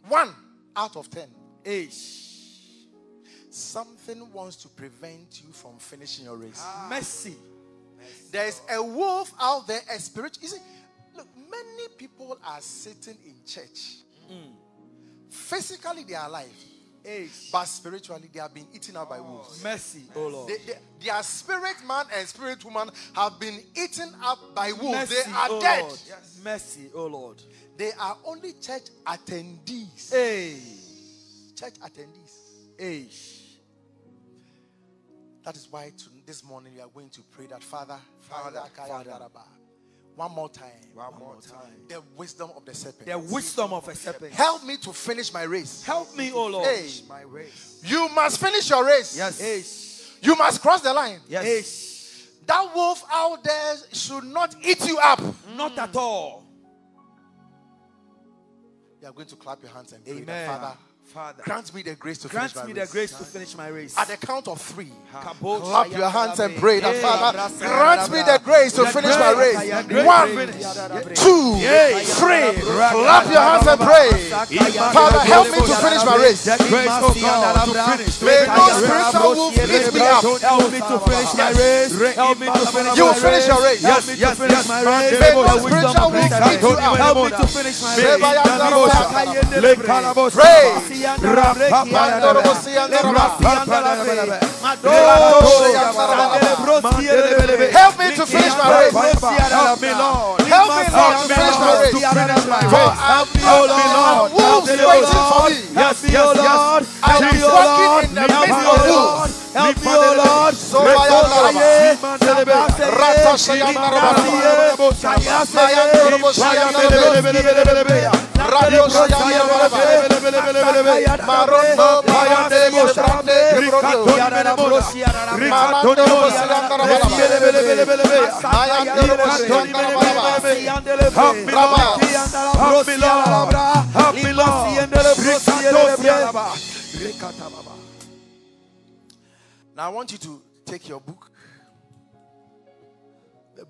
One out of ten. Something wants to prevent you from finishing your race. Ah. Mercy. There's a wolf out there, a spirit. You see, look, many people are sitting in church. Mm. Physically, they are alive, but spiritually, they have been eaten out by oh, wolves. Mercy, oh Lord. They- they- their spirit man and spirit woman have been eaten up by wolves. Mercy, they are oh dead. Lord. Mercy, oh Lord. They are only church attendees. Hey. Church attendees. Hey. That is why to, this morning we are going to pray that Father, Father, Father. One more time, One more time. the wisdom of the serpent. The wisdom of a serpent. Help me to finish my race. Help me, oh Lord. Hey. My race. You must finish your race. Yes. yes. You must cross the line. Yes. That wolf out there should not eat you up. Not at all. You are going to clap your hands and pray Amen. Father, Father. grant me the grace to Grant finish my me the race. grace to finish my race. At the count of three, Kabosha clap your hands and pray that, Father, rasa grant me the grace to finish my race. grace oh One, to finish. two, three. Clap your hands and pray. Father, help me to finish my race. The grace, God. May no spiritual wolf eat me up. Help me to finish my race. Help me to finish You will my finish your race. Help me to finish my race. May no spiritual wolf serpent. eat you up. Help me to finish my race. Pray. Help me to finish my race. Help me, Lord. Help me, Lord, to finish my race. For I'm Lord. wolves waiting for me. Help me, O Lord. I Help am me, walking Lord. in the Help midst me, of wolves. Lord. Help me, Lord. So I am Now I want you to take your book,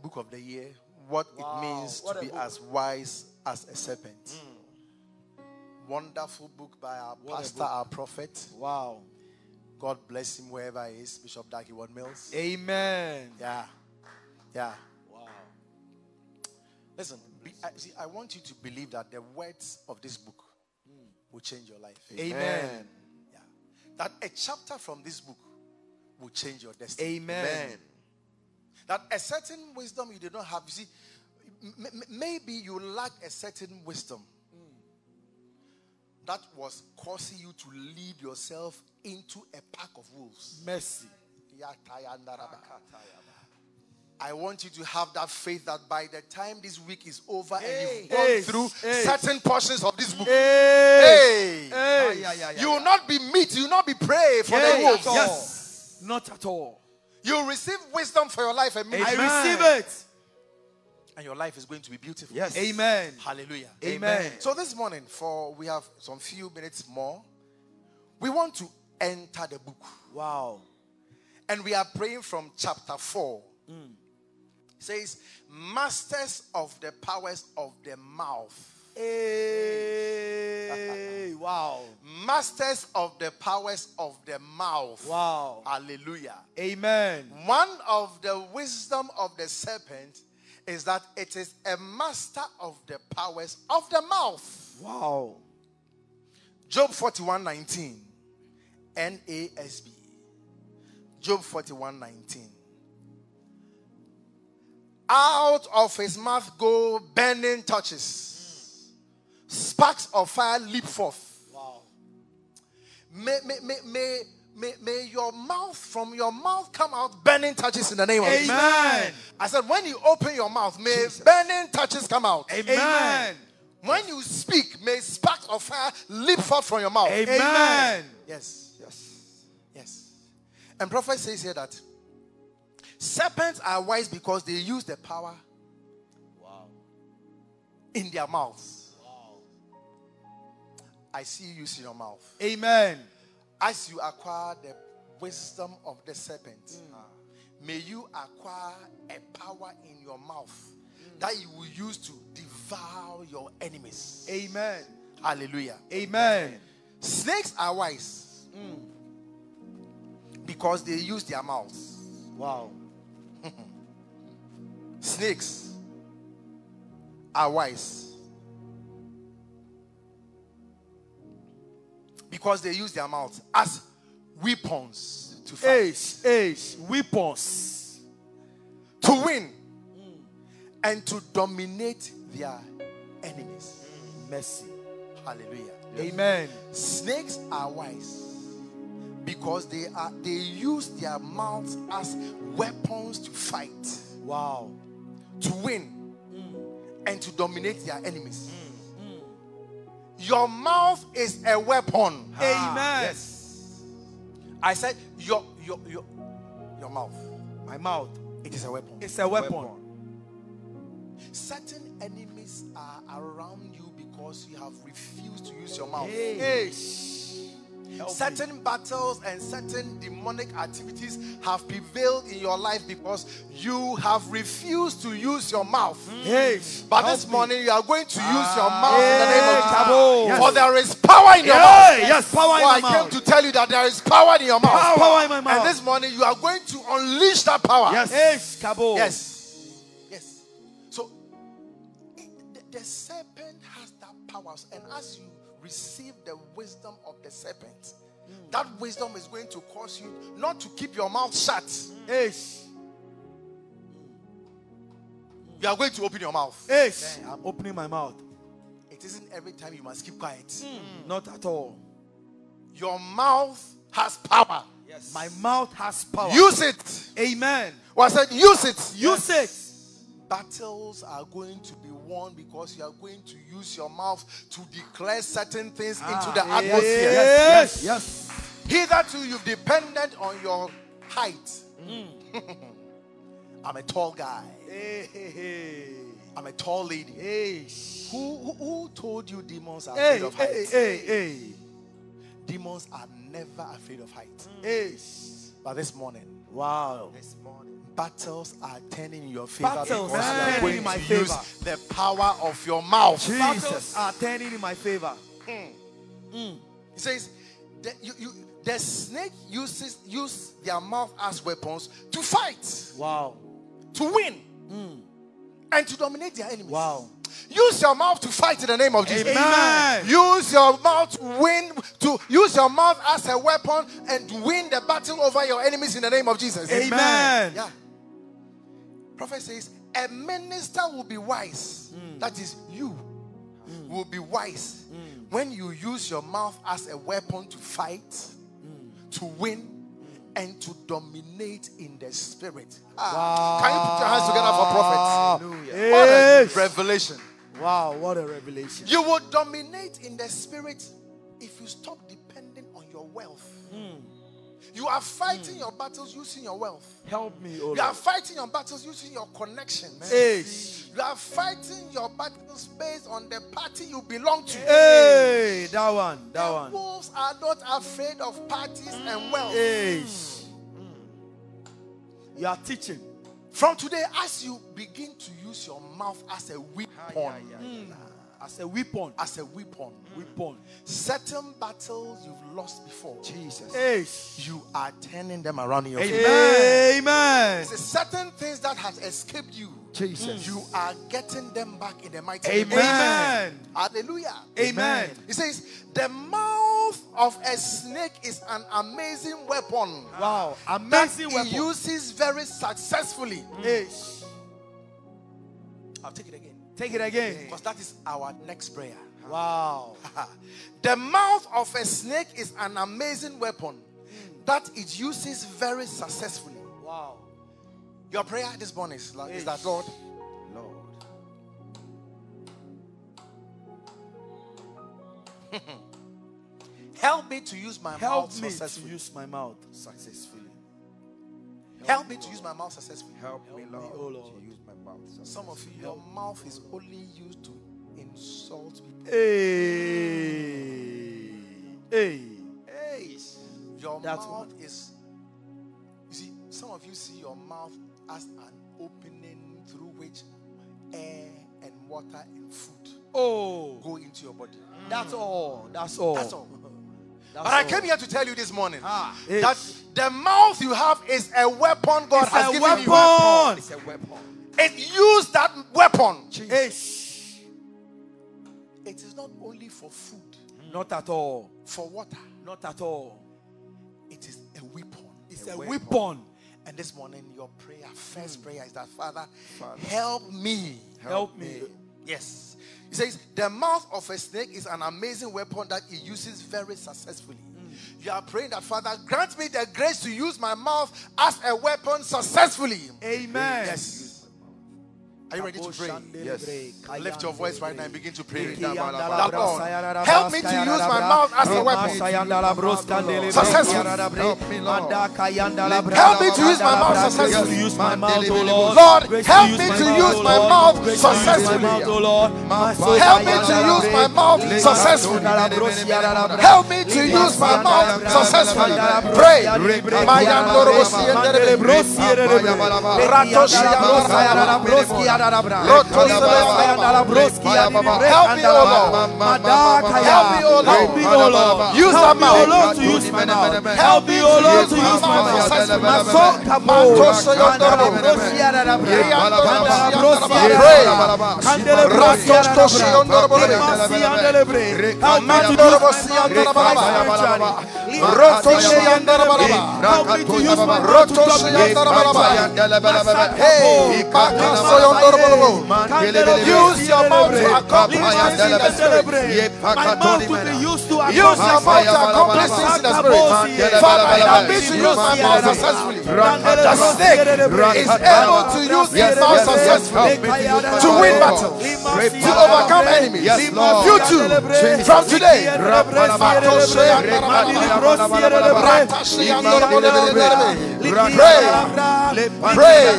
book of the year, what it means to be as wise as a serpent. Hmm. Wonderful book by our pastor, our prophet. Wow. God bless him wherever he is, Bishop Heward-Mills. Amen. Yeah, yeah. Wow. Listen, be, I, see, I want you to believe that the words of this book hmm. will change your life. Amen. Yeah. That a chapter from this book will change your destiny. Amen. That a certain wisdom you did not have. You see, m- m- maybe you lack a certain wisdom that was causing you to lead yourself into a pack of wolves. Mercy. I want you to have that faith that by the time this week is over Hey. and you've gone Hey. through Hey. certain portions of this book, Hey. hey, Hey. Yeah, yeah, yeah, you will not be meat, you will not be prey for the wolves. Yes. Not at all. You receive wisdom for your life and ministry, I receive it. and your life is going to be beautiful. Yes. Amen. Hallelujah. Amen. So this morning, for we have some few minutes more, we want to enter the book. Wow. And we are praying from chapter 4. Mm. It says, Masters of the powers of the mouth. Hey. wow. Masters of the powers of the mouth. Wow. Hallelujah. Amen. One of the wisdom of the serpent is that it is a master of the powers of the mouth. Wow. Job 41 19. NASB. Job 41 19. Out of his mouth go burning touches. Sparks of fire leap forth. Wow. May, may, may, may, may, may your mouth, from your mouth come out burning touches in the name of Jesus. Amen. I said, when you open your mouth, may burning touches come out. Amen. When you speak, may sparks of fire leap forth from your mouth. Amen. Yes. Yes. Yes. And prophet says here that serpents are wise because they use the power Wow. in their mouths. I see you using your mouth. Amen. As you acquire the wisdom of the serpent, mm. ah, may you acquire a power in your mouth that you will use to devour your enemies. Amen. Hallelujah. Amen. Snakes are wise mm. because they use their mouths. Wow. Snakes are wise because they use their mouths as weapons to fight, Ace. Ace. Weapons. to win, and to dominate their enemies. Mm. Mercy. Hallelujah. Amen. Snakes are wise because they are they use their mouths as weapons to fight, Wow. to win, mm. and to dominate their enemies. Mm. Your mouth is a weapon. Ah, Amen. Yes. I said your your your your mouth. My mouth. It is a weapon. It's a weapon. Certain enemies are around you because you have refused to use your mouth. Ace. Certain battles and certain demonic activities have prevailed in your life because you have refused to use your mouth. Hmm. Ace. But Help this me. morning you are going to use your ah. mouth in the name of Jesus. Kabo. For there is power in your Yeah, mouth. yes, power in So I my came mouth. to tell you that there is power in your mouth. Power, power in my mouth. And this morning you are going to unleash that power. Yes. Ace. Kabo. Yes. Yes. So it- the, the serpent has that power. And as you receive the wisdom of the serpent, that wisdom is going to cause you not to keep your mouth shut. Ace. You are going to open your mouth. Ace. I'm opening my mouth. It isn't every time you must keep quiet. Hmm. Not at all. Your mouth has power. Yes. My mouth has power. Use it. Amen. Well, I said, use it. Use it. Battles are going to be because you are going to use your mouth to declare certain things into the Ah, atmosphere. Yes. Yes. yes. Hitherto, you've depended on your height. I'm a tall guy. Hey, hey, hey. I'm a tall lady. Hey. Who, who, who told you demons are Hey, afraid of height? hey, hey, hey. Demons are never afraid of height. Hey. But this morning, Wow. this morning, battles are turning in your favor Battles because are you are turning going in my to use the power of your mouth. Battles are turning in my favor. Mm. Mm. He says, the, you, you, the snake uses use their mouth as weapons to fight, Wow. to win, mm. and to dominate their enemies. Wow. Use your mouth to fight in the name of Jesus. Amen. Use your mouth to win, to use your mouth as a weapon and win the battle over your enemies in the name of Jesus. Amen. Yeah. Prophet says, a minister will be wise. Hmm. That is, you hmm. will be wise hmm. when you use your mouth as a weapon to fight, to win, and to dominate in the spirit. Ah, Can you put your hands together for prophet? What a Yes. revelation. Wow, what a revelation. You will dominate in the spirit if you stop depending on your wealth. You are fighting your battles using your wealth. Help me, oh You are fighting your battles using your connections. Yes. You are fighting your battles based on the party you belong to. Hey, that one, that The one. wolves are not afraid of parties and wealth. Yes. Mm. You are teaching. From today, as you begin to use your mouth as a weapon, As a weapon. as a weapon, Weapon. certain battles you've lost before, Jesus. Yes. you are turning them around in your favor. Amen. There's certain things that has escaped you. Jesus. You are getting them back in the mighty name. Amen. Hallelujah. Amen. He says, the mouth of a snake is an amazing weapon. Wow. That weapon. he uses very successfully. Yes. I'll take it again. Take it again. Because that is our next prayer. Wow. the mouth of a snake is an amazing weapon that it uses very successfully. Wow. Your prayer this morning is, like, is that Lord, Lord. help me to use my Help mouth me to successfully. use my mouth successfully. Help me to use my mouth successfully. Help me, Lord. Oh Lord. Mouth. Some of you, your mouth is only used to insult people. Hey. Hey. Hey, your That's mouth is. You see, some of you see your mouth as an opening through which air and water and food Oh. go into your body. That's all. That's all. That's all. That's But I all. came here to tell you this morning Ah. that the mouth you have is a weapon God It's has a given weapon. It's a weapon. you. It use that weapon. Yes. It is not only for food, Not at all. for water. Not at all. It is a weapon. It's a weapon. And this morning, your prayer, first hmm. prayer is that Father, help me. Help me. Yes. He says, the mouth of a snake is an amazing weapon that he uses very successfully. Hmm. You are praying that Father, grant me the grace to use my mouth as a weapon successfully. Amen. Yes. Are you ready to pray? Yes. Lift your voice right now and begin to pray. That Lord, help me to use my mouth as a weapon. Successfully. Help me, Lord. Help me to use my mouth successfully. To use my mouth, Lord. Help me to use my mouth Grace to use my successfully. Help me to use my mouth successfully. Help me to use my mouth successfully. Pray. Help me, O Lord. Help me, O Lord. Help me, O Lord. Use my mouth. Help me, O. Lord, to use my mouth. Help me, O Lord, to use my mouth successfully. Use your mouth to accomplish things in the spirit. Use your Use your mouth to accomplish things in the spirit. Father, help me to use my mouth successfully. The snake is able to use his mouth successfully to win battles, to overcome enemies. You too, from today. Pray,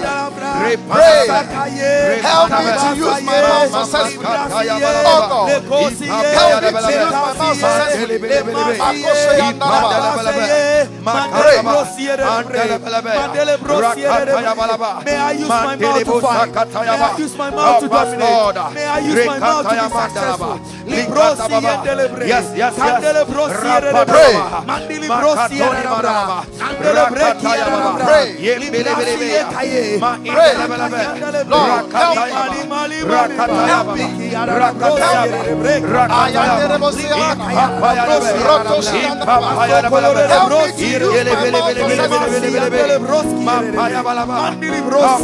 pray, pray. Help me to use my mouth successfully. Oh God, help me to use my mouth successfully. May I use my mouth to fight. May I use my mouth to dominate. May I use my mouth to be successful. Yes, yes, yes. Candele brosi Pray. endelebre. Mandili brosi endelebre. Andele breki endelebre. Pray. Librasi ekaye. Pray. pray. Lord, help me. Help me.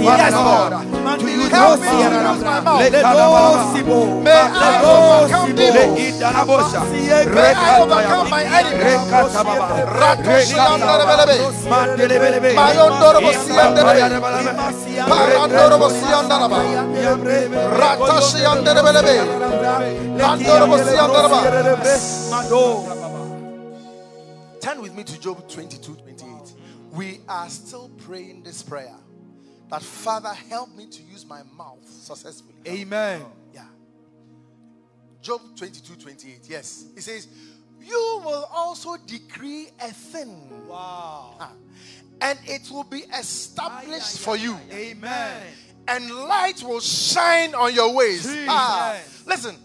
Yes, Lord. Me to use my mouth. May I overcome my. Ratoshiandarebelebe. Mayondorobosianderebe. Parandorobosiandaraba. Ratoshiandarebelebe. Mandorobosiandaraba. Turn with me to Job 22 28. We are still praying this prayer that Father, help me to use my mouth successfully. Amen. Yeah. Job 22 28. Yes. It says, You will also decree a thing. Wow. Ah. And it will be established for you. Amen. And light will shine on your ways. Ah. Listen.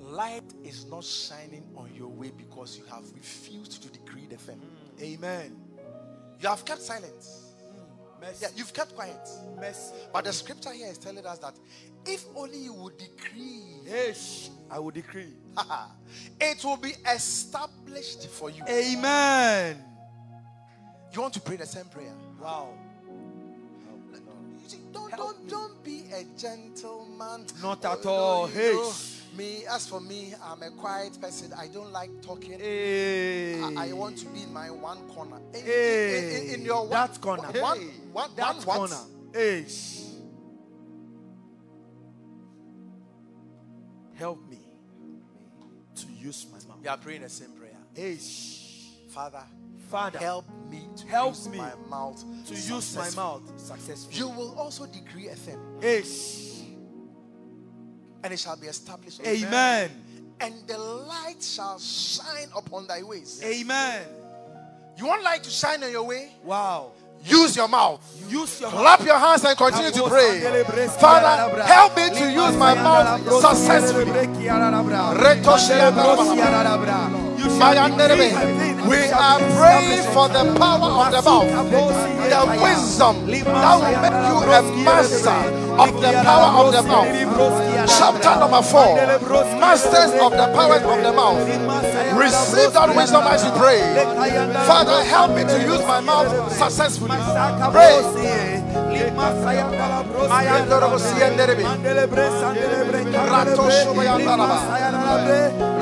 Light is not shining on your way because you have refused to decree the thing. Amen. You have kept silence. Mercy. Yeah, you've kept quiet. Mercy. But the scripture here is telling us that if only you would decree, Ish. I will decree. it will be established for you. Amen. You want to pray the same prayer? Wow. Don't don't be a gentleman. Not Oh, at all. you Hey. me, as for me, I'm a quiet person. I don't like talking. Hey. I, I want to be in my one corner. In, in- Hey. in- in your one, that corner. Hey. one, one, that one what? corner. Ish. Help me to use my mouth. You are praying the same prayer. Ish. Father, Father, help me to Help use me my mouth to use my mouth successfully. You will also decree a thing, Ish. and it shall be established. Amen. And the light shall shine upon thy ways. Amen. You want light to shine on your way? Wow. Use your mouth. Use your Clap your hands and continue to pray. Father, help me to use my mouth successfully. We are praying for the power of the mouth, the wisdom that will make you a master of the power of the mouth. Chapter number four Masters of the powers of the mouth. Receive that wisdom as you pray. Father, help me to use my mouth successfully. Pray. Rato shobayandaraba.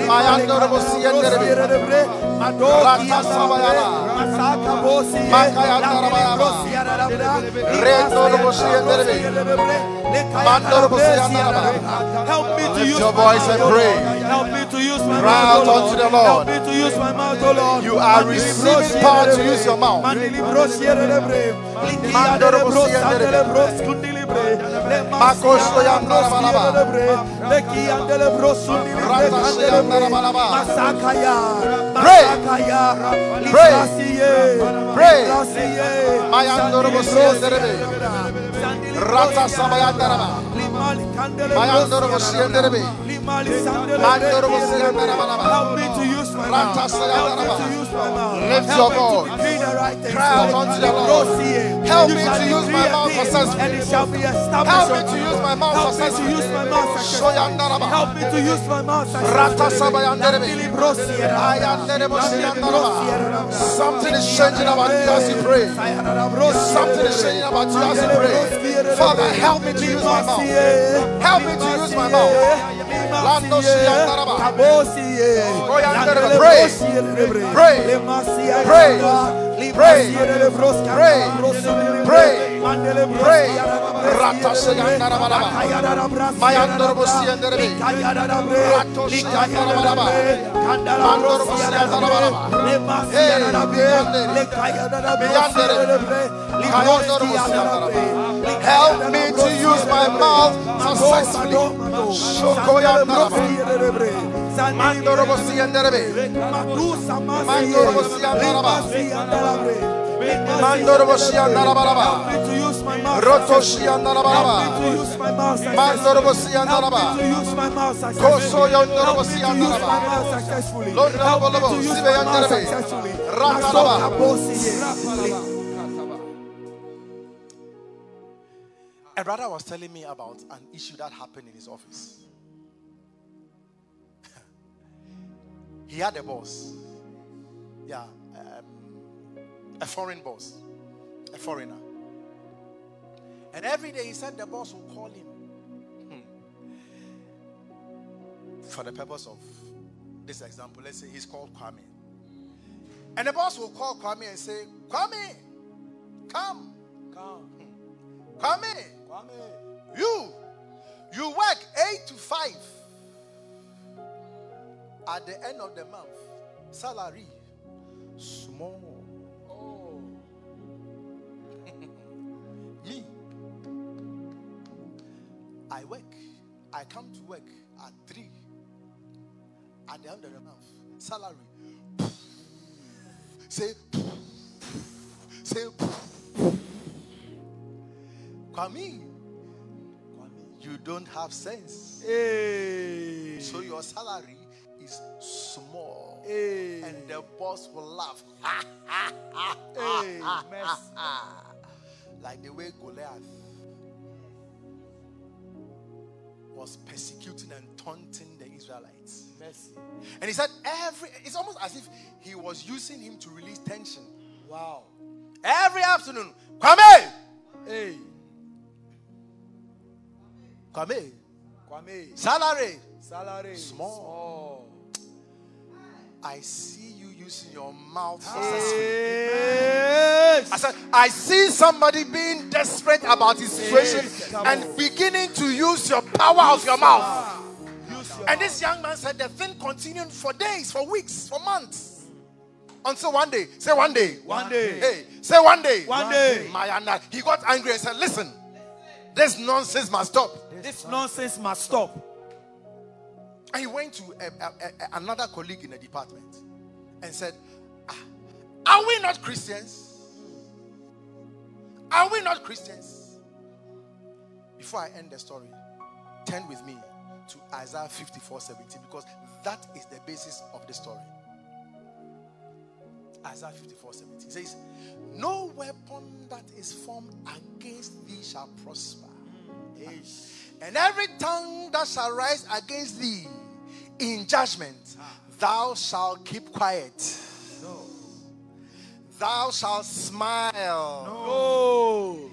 Mayandorobo siyenderebe. Rata sabayaba. Makayandarabayaba. Rendorobo siyenderebe. Mandorobo siyandaraba. Help me to use your my voice and pray. Help me to use my Cry mouth, out unto the Lord. Lord. Help me to use my mouth, O Lord. You are receiving power to use your mouth. Makoso yandarabalaba. Ratase yandarabalaba. Pray. Pray. Pray. Mayandorobo siyenderebe. Rata sabayandaraba. Mayandorobo siyenderebe. Mandorobo siyandarabalaba. Help me to use my mouth. Help me to use my mouth. Lift your voice. decree the right things, Cry out unto the Lord. Help me to use my mouth thing, successfully. And it shall be established. Help me to use my mouth Help me to successfully. use my mouth Help me to use my mouth successfully. sabayanderebe. Nandili brosi era. Ayanderebo Nandili brosi era. siyandaraba. Something is changing about you as you pray. Something is changing about you as you pray. Father, help me to use my mouth. Help me to use my mouth. Lando siyandaraba. Kabosi, Oyanderebe. Pray. Pray. Pray. Pray. Pray. Pray. Pray. Mayandorobo siyanderebe. Rato siyandaraba. Mandorobo siyandaraba. Hey, biyande. Biyande. Kayondorobo siyandaraba. Help me to use my mouth successfully. Shokoyandaraba. Mandorobo siyanderebe. Mandorobo siyandaraba. Mandorobo siyandaraba. Roto siyandaraba. Mandorobo siyandaraba. Koso yondorobo siyandaraba. Londorobo lobo sibe yanderebe. Rataraba. A brother was telling me about an issue that happened in his office. He had a boss. Yeah, um, a foreign boss, a foreigner. And every day he said the boss will call him hmm, for the purpose of this example. Let's say he's called Kwame. And the boss will call Kwame and say, Kwame, come. Come. Kwame, Kwame. you, you work eight to five. At the end of the month, salary small. Oh. Me, I work. I come to work at three. At the end of the month, salary. Say, say, Kwame, Kwame. you don't have sense. Hey. So your salary. Hey. And the boss will laugh. Hey. Like the way Goliath was persecuting and taunting the Israelites. Mercy. And he said, every it's almost as if he was using him to release tension. Wow. Every afternoon, Kwame, Hey. Kwame, Kwame. salary. Salary. Small. I see you using your mouth. Yes. I said, I see somebody being desperate about his situation Yes. and beginning to use your power of your mouth. Ah. Your And this young man said the thing continued for days, for weeks, for months. Until one day, say one day, One day. hey, say one day, One day. my Anna, he got angry and said, Listen, this nonsense must stop. This nonsense must stop. And he went to a, a- a- another colleague in the department and said, "Ah, Are we not Christians? Are we not Christians? Before I end the story, turn with me to Isaiah 54 17 because that is the basis of the story. Isaiah 54 17 says, No weapon that is formed against thee shall prosper. Mm, and every tongue that shall rise against thee in judgment, thou shalt keep quiet. No. Thou shalt smile. No.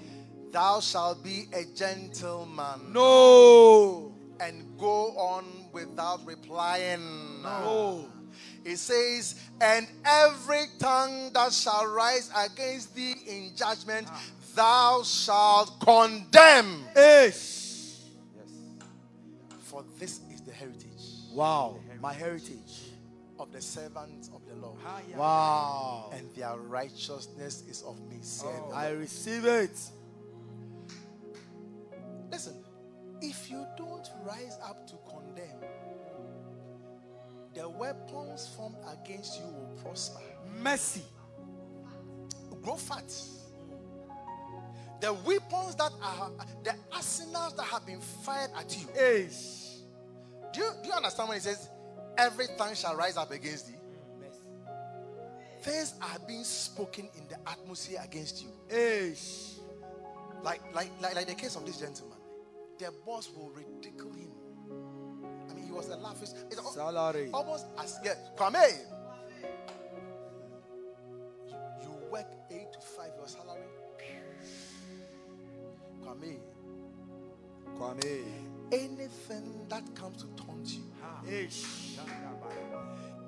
Thou shalt be a gentleman No. and go on without replying. No. It says, And every tongue that shall rise against thee in judgment, ah. thou shalt condemn. Yes. yes. For this is the heritage Wow. My heritage. of the servants of the Lord. Wow. And their righteousness is of me. the oh. I receive it. Listen, if you don't rise up to condemn, the weapons formed against you will prosper. Mercy. Grow fat. The weapons that are, the arsenals that have been fired at you. Hey. Do you, do you understand when he says, every tongue shall rise up against thee? Things are being spoken in the atmosphere against you. Hey. Like, like, like, like the case of this gentleman. The boss will ridicule him. I mean, he was a laugh. It's Salary. almost as yeah, Kwame. You, you work eight to five, your salary. Kwame, Kwame. Anything that comes to taunt you,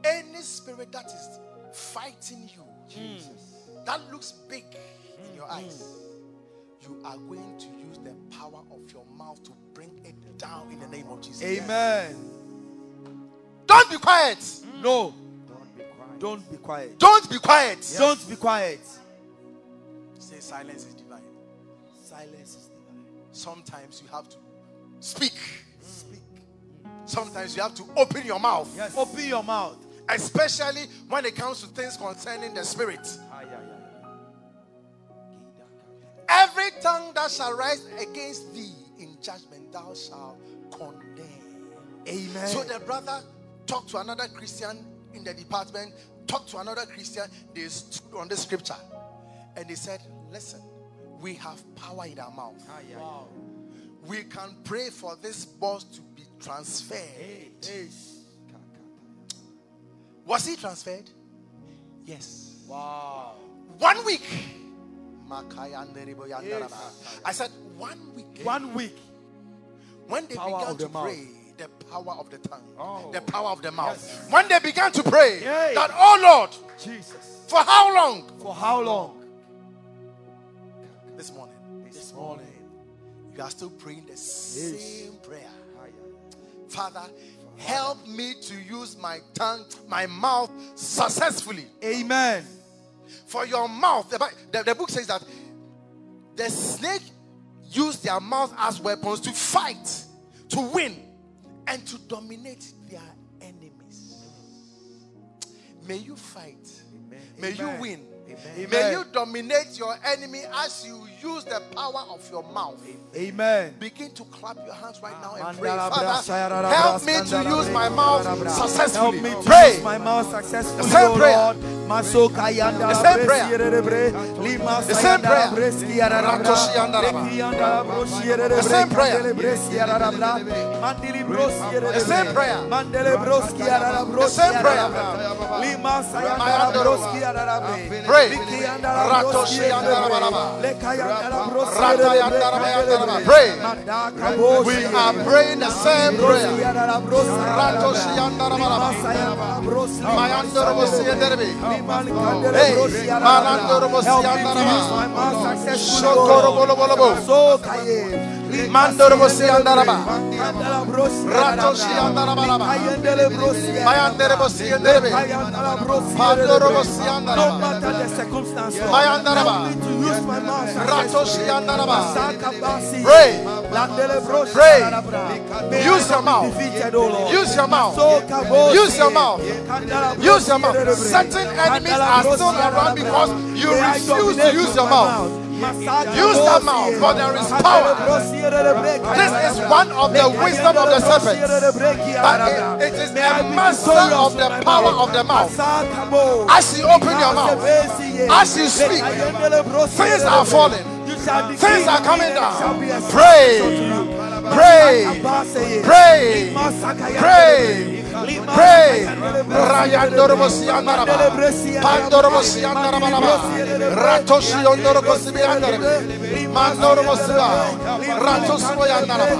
any spirit that is fighting you, Jesus, that looks big in mm. your mm. eyes, you are going to use the power of your mouth to bring it down in the name of Jesus. Amen. Don't be quiet. Mm. No. Don't be quiet. Don't be quiet. Don't be quiet. Say silence is divine. Silence is divine. Sometimes you have to speak. Speak. Sometimes you have to open your mouth. Yes. Open your mouth. Especially when it comes to things concerning the spirit. Every tongue that shall rise against thee in judgment, thou shalt condemn. Amen. So the brother talked to another Christian in the department, talked to another Christian. They stood on the scripture and they said, Listen, we have power in our mouth. Ah, Wow. We can pray for this boss to be transferred. Was he transferred? Yes. Wow. One week. I said one week. One week. When they Power began the to mouth. pray, the power of the tongue, Oh. the power of the mouth. When they began to pray, Yay. that oh Lord, Jesus. for how long? For how long? This morning. This morning. You are still praying the same prayer. Father, help me to use my tongue, my mouth successfully. Amen. For your mouth, the, the, the book says that the snake used their mouth as weapons to fight, to win, and to dominate their enemies. May you fight. May you win. Amen. May you dominate your enemy as you use the power of your mouth. Amen. Begin to clap your hands right now and pray. Father, help me to use my mouth successfully. Help me to Pray. use my mouth successfully, The same oh prayer. Lord. Masoka yanda The same prayer. siere bre. Lima The same prayer. bre- siere ra bra. Ratoshi yanda la ba. Leki yanda la bro- The same prayer. Kandele bre- siere ra bra. Mandili bro- siere re The same prayer. Mandele bro- siere ra bro- The same prayer. ra bra. Lima sa yanda la Mayandoro. bro- siere ra bre. Pray. Leki yanda la bro- Ratoshi siere yanda la re ba la bre. ba. Leka yanda la bro- Rata siere re bre. yanda la ba Kandele yanda la ba. bre. Pray. We are praying the same prayer. Ratoshi Ratoshi yanda la ba la ba. Mayandoro bo si yenderebe. Hey, Malandoro bo si yanda la ba. Shokoro bolo bolo bo. Mandoro bo si yanda la ba. Ratoshi yanda la ba la ba. Mayandere bo si yenderebe. Pandoro bo si yanda la No matter the circumstance, Lord, Mayanda la ba. help me to use my mouth Ratoshi yanda la ba. Pray. Pray. Use your mouth. Use your mouth. Use your mouth. Use your mouth. Certain enemies are still around because you refuse to use your mouth. Use that mouth, for there is power. This is one of the wisdom of the serpent. That it- it is a master of the power of the mouth. As you open your mouth, as you speak, things are falling. Things are coming down. Pray. Pray. Pray. Pray. Pray. Rayandorobo siyandaraba. Pandorobo siyandaraba. Ratoshi yondorobo siyandaraba. Mandorobo siba. Ratoshi yandaraba.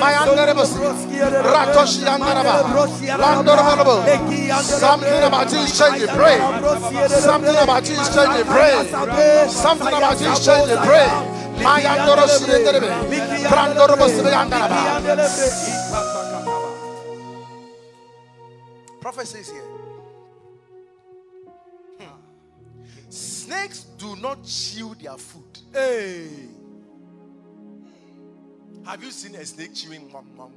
Mayandorobo siba. Ratoshi yandaraba. Landorobo. Something about you is changing. Pray. Something about you is changing. Pray. Something about you is changing. Pray. Mayandoro siyandaraba. Brandorobo siba yandaraba. Prophet says here. hmm, Snakes do not chew their food. Hey. Have you seen a snake chewing? No.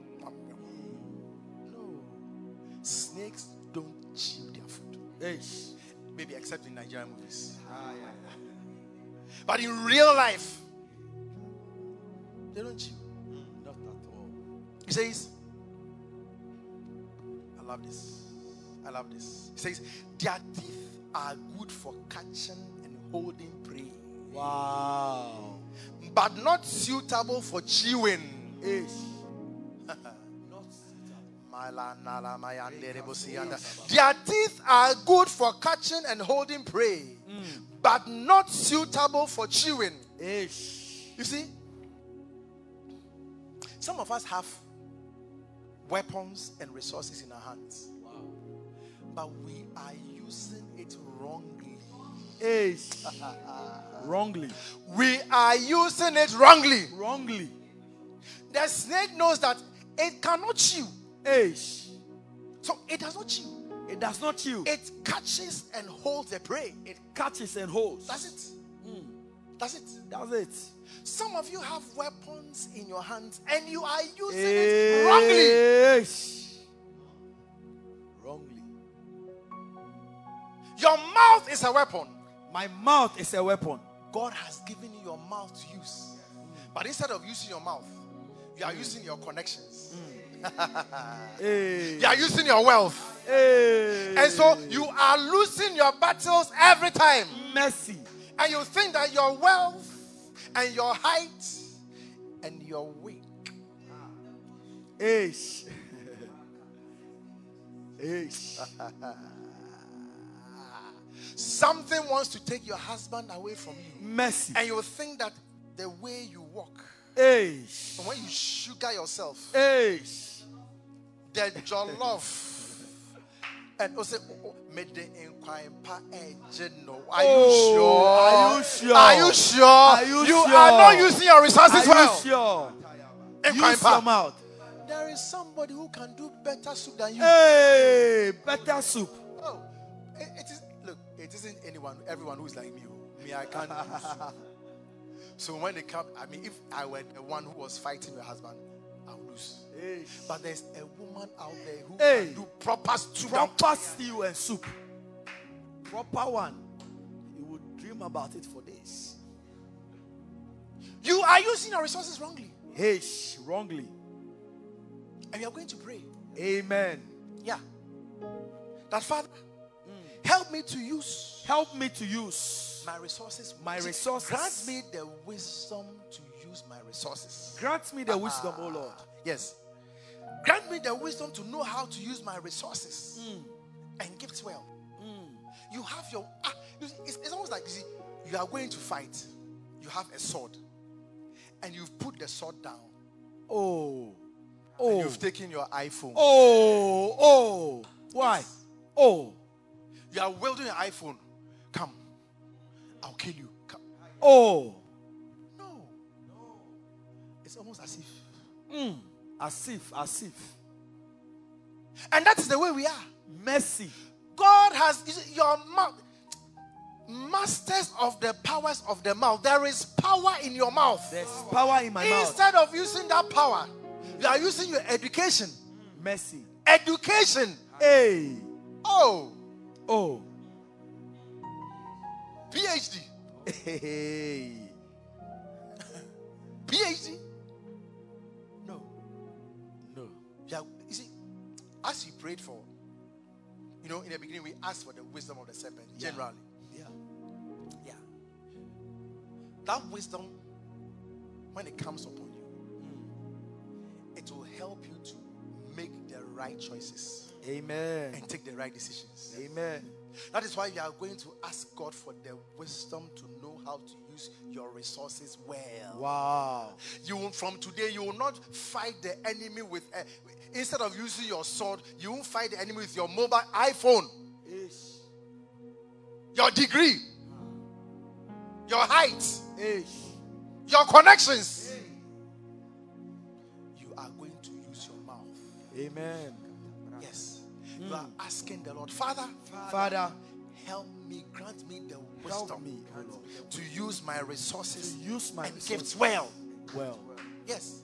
Snakes don't chew their food. Hey. Maybe except in Nigerian movies. But in real life, they don't chew. Not at all. He says, I love this. I love this. He says, their teeth are good for catching and holding prey, Wow. but not suitable for chewing. Ish. Their teeth are good for catching and holding prey, mm. but not suitable for chewing. Ish. You see, some of us have weapons and resources in our hands, but we are using it wrongly. Ish. Wrongly. We are using it wrongly. Wrongly. The snake knows that it cannot chew, Ish. so it does not chew. It does not chew. It catches and holds the prey. It catches and holds. That's it. Hmm. That's it. That's it. Some of you have weapons in your hands and you are using it wrongly. Ish. Wrongly. Your mouth is a weapon. My mouth is a weapon. God has given you your mouth to use. But instead of using your mouth, you are using your connections. Hey. You are using your wealth. Hey. And so you are losing your battles every time. mercy. And you think that your wealth and your height and you're weak, Ish. Ish. something wants to take your husband away from you, Mercy. and you will think that the way you walk, Ish. and when you sugar yourself, Ish. the jollof. And also, oh, oh, made the inquiry. Are you Oh, sure? are you sure? Are you sure? Are you you sure? are not using your resources Are well. you sure? Use your mouth. There is somebody who can do better soup than you. Hey, better soup. It isn't anyone, everyone who is like me. oh. Me, I can't. lose. so when they come, I mean, if I were the one who was fighting your husband, I would lose. But there's a woman out there who Hey. can do proper stew. Proper stew and soup. Proper one. You would dream about it for days. You are using your resources wrongly, Ish. Wrongly. and you are going to pray. Amen. Yeah. That Father, help me to use Help me to use. my resources. My resources. Grant me the wisdom to use my resources. Grant me the wisdom, O ah, Lord. Yes. Grant me the wisdom to know how to use my resources hmm. and gifts well. Hmm. You have your. Ah, it's, it's almost like you see, you are going to fight. You have a sword, and you've put the sword down. Oh. and Oh. You've taken your iPhone. Oh. Oh. Why? Oh. You are wielding an iPhone. Come, I'll kill you. Come. Oh. No. It's almost as if. Mm. As if, as if. And that is the way we are. Mercy. God has you your mouth. Masters of the powers of the mouth. There is power in your mouth. There's power in my mouth. Instead of using that power, you are using your education. Mercy. Education. Hey. Oh, Oh. PhD. Hey. PhD. No. No. Yeah, you see, as you prayed for, you know, in the beginning we asked for the wisdom of the serpent, Yeah. generally. Yeah. Yeah. That wisdom, when it comes upon you, hmm. it will help you to make the right choices Amen. and take the right decisions. Amen. That is why you are going to ask God for the wisdom to know how to use your resources well. Wow. You will, from today, you will not fight the enemy with, uh, instead of using your sword, you won't fight the enemy with your mobile iPhone, Ish. your degree, your height, Ish. your connections. You are going to use your mouth. Amen. Yes. You are asking the Lord, Father, Father, help me, grant me the wisdom me, to use my resources to use my and resources gifts well. well. Yes.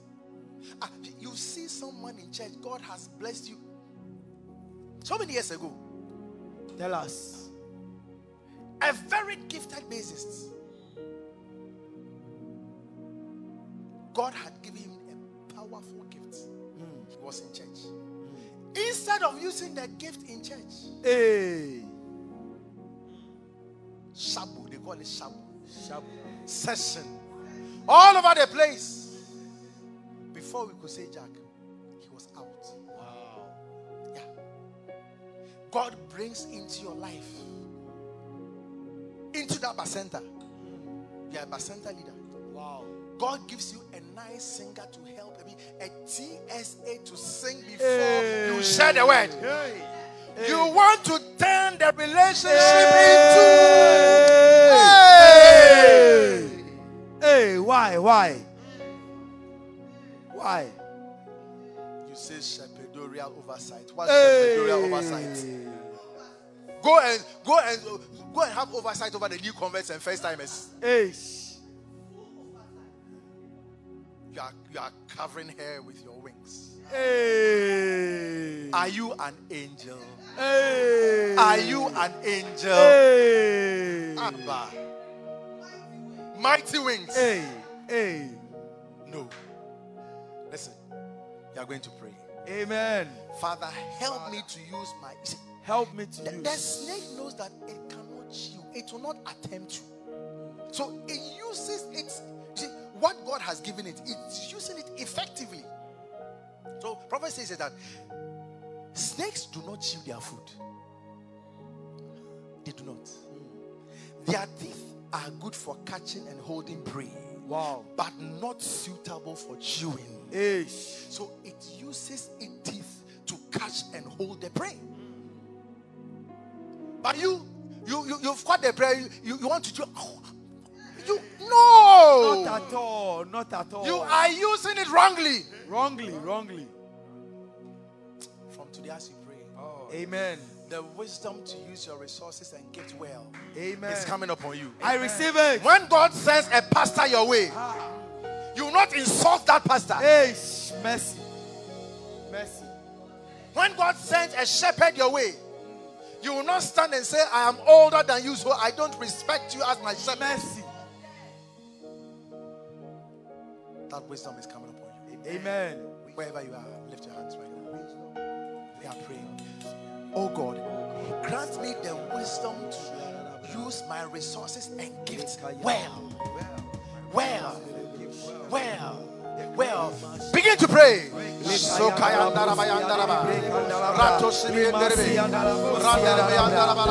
Ah, you see someone in church, God has blessed you. So many years ago, Tell us. a very gifted bassist. God had given him a powerful gift. He was in church. Instead of using the gift in church, Hey. shabu, they call it shabu, Shabu. session, all over the place. Before we could say Jack, he was out. Wow. Yeah. God brings into your life, into that bacenta. You are a bacenta leader. Wow. God gives you a nice singer to help, a TSA to sing before Hey. you share the word. Hey. You want to turn the relationship Hey. into. Hey, why? Why? Why? You say shepherdorial oversight. What's Hey. shepherdorial oversight? Go and go and go and have oversight over the new converts and first timers. Hey. You are you are covering her with your wings. Hey. Are you an angel? Hey. Are you an angel? Hey. Abba. Mighty wings. Hey. Hey. No. Listen, you are going to pray. Amen. Father, help me to use my. Help me to The, use. the snake knows that it cannot chew, it will not attempt you. So it uses its. What God has given it, it's using it effectively. So, prophet says that snakes do not chew their food. They do not. Their teeth are good for catching and holding prey. Wow. But not suitable for chewing. Ish. So it uses its teeth to catch and hold the prey. But you, you, you you've caught the prey. You, you want to chew. You no. Not at all. Not at all. You are using it wrongly. wrongly, wrongly. From today, as you pray, Oh. Amen. the wisdom to use your resources and get well Amen. is coming upon you. I receive it. When God sends a pastor your way, ah. you will not insult that pastor. Ish. Mercy. Mercy. When God sends a shepherd your way, you will not stand and say, I am older than you, so I don't respect you as my shepherd. Mercy. That wisdom is coming upon you. Amen. Wherever you are, lift your hands right now. We are praying. Oh God, grant me the wisdom to use my resources and gifts well. Well. Well. Well. Begin to pray. Sokayandaraba, Rato Sibienderebe, Randerebe Yandaraba,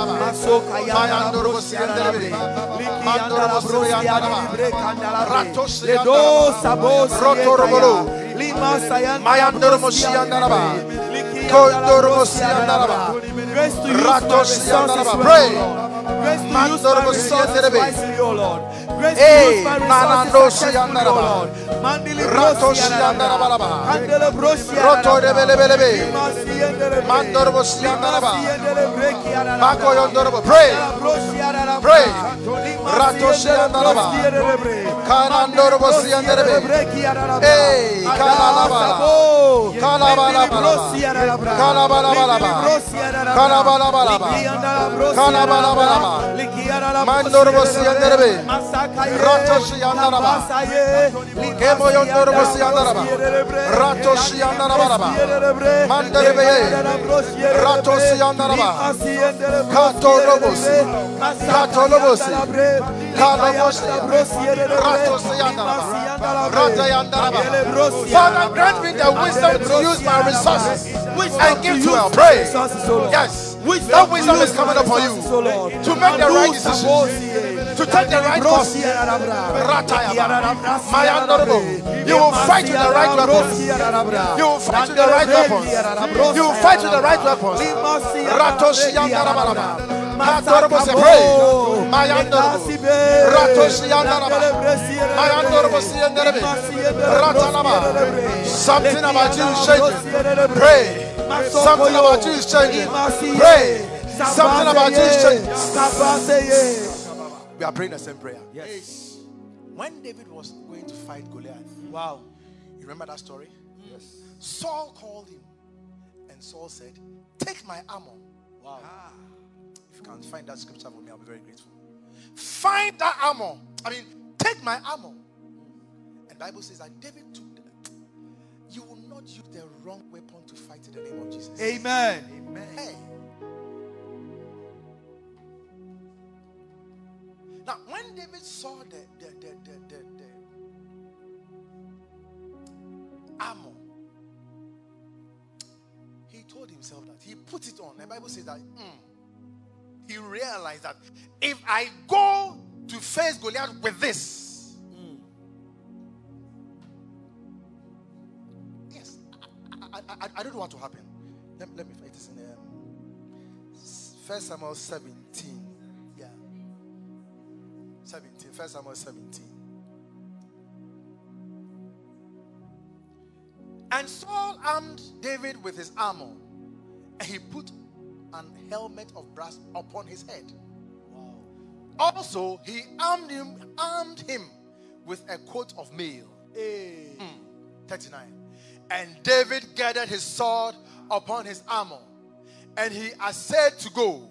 Mayandurubu Sienderebe, Mandurubu Sibiandaraba, Rato Sibiandaraba, Rotorobolo, Mayandurubu Siandaraba, Kondurubu Siandaraba, Grace to use Rato my resources Siandaraba. well, Pray. Grace to use my resources wisely, O Lord. Grace to use my resources successfully, O. Lord. Mandili brosi yarabra. Handele brosi Roto yarabra. rebelebelebe. Lima siendelebe. Mandurubu Siandaraba. Lima siendelebe yarabra. Mako Yondorobo. Pray. Handele brosi yarabra. Pray. Rato siendelebe Hey, Andala Kalalaba. sabo. Kalabalaba. Kalabalabalaba. Lobosi. Father, grant me the wisdom to use my resources and give to well. Pray. Yes. That wisdom is coming upon you to make the right decisions, to take the right course. Ratayaba. Mayandorobo. You will fight with the right weapons. You will fight with the right weapons. You will fight with the right weapons. Ratoshi Yandarabalaba. Matorobo se pray. Mayandorobo. Ratoshi Yandaraba. Mayandorobo Siyandarebe. Ratalaba. Something about you is changing. Pray. Something about you is changing. Pray. Something about you is changing. We are praying the same prayer. Yes. When David was going to fight Goliath, Wow. you remember that story? Yes. Saul called him, and Saul said, Take my armor. Wow. Ah. If you can find that scripture for me, I'll be very grateful. Find that armor. I mean, take my armor. And Bible says that David took that. You will not use the wrong weapon to fight in the name of Jesus. Amen. Hey. Now, when David saw the the the the, the, the armor, he told himself that he put it on. The Bible says that mm, he realized that if I go to face Goliath with this, yes, I, I, I, I don't know what to happen. Let, let me. It is in um, First Samuel 17. Yeah. 17. First Samuel 17. And Saul armed David with his armor, and he put an helmet of brass upon his head. Also, he armed him, armed him with a coat of mail. Hmm. 39. And David gathered his sword upon his armor, and he essayed to go,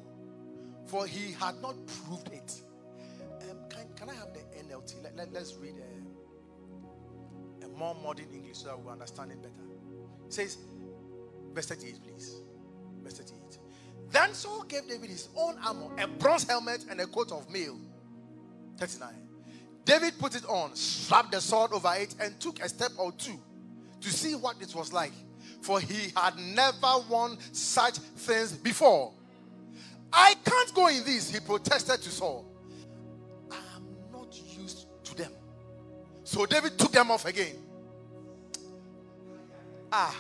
for he had not proved it. Let, let, us read a, a more modern English so that we understand it better. It says, verse 38, please. Verse 38. Then Saul gave David his own armor, a bronze helmet, and a coat of mail. 39. David put it on, slapped the sword over it, and took a step or two to see what it was like. For he had never worn such things before. I can't go in this, he protested to Saul. So David took them off again. Ah,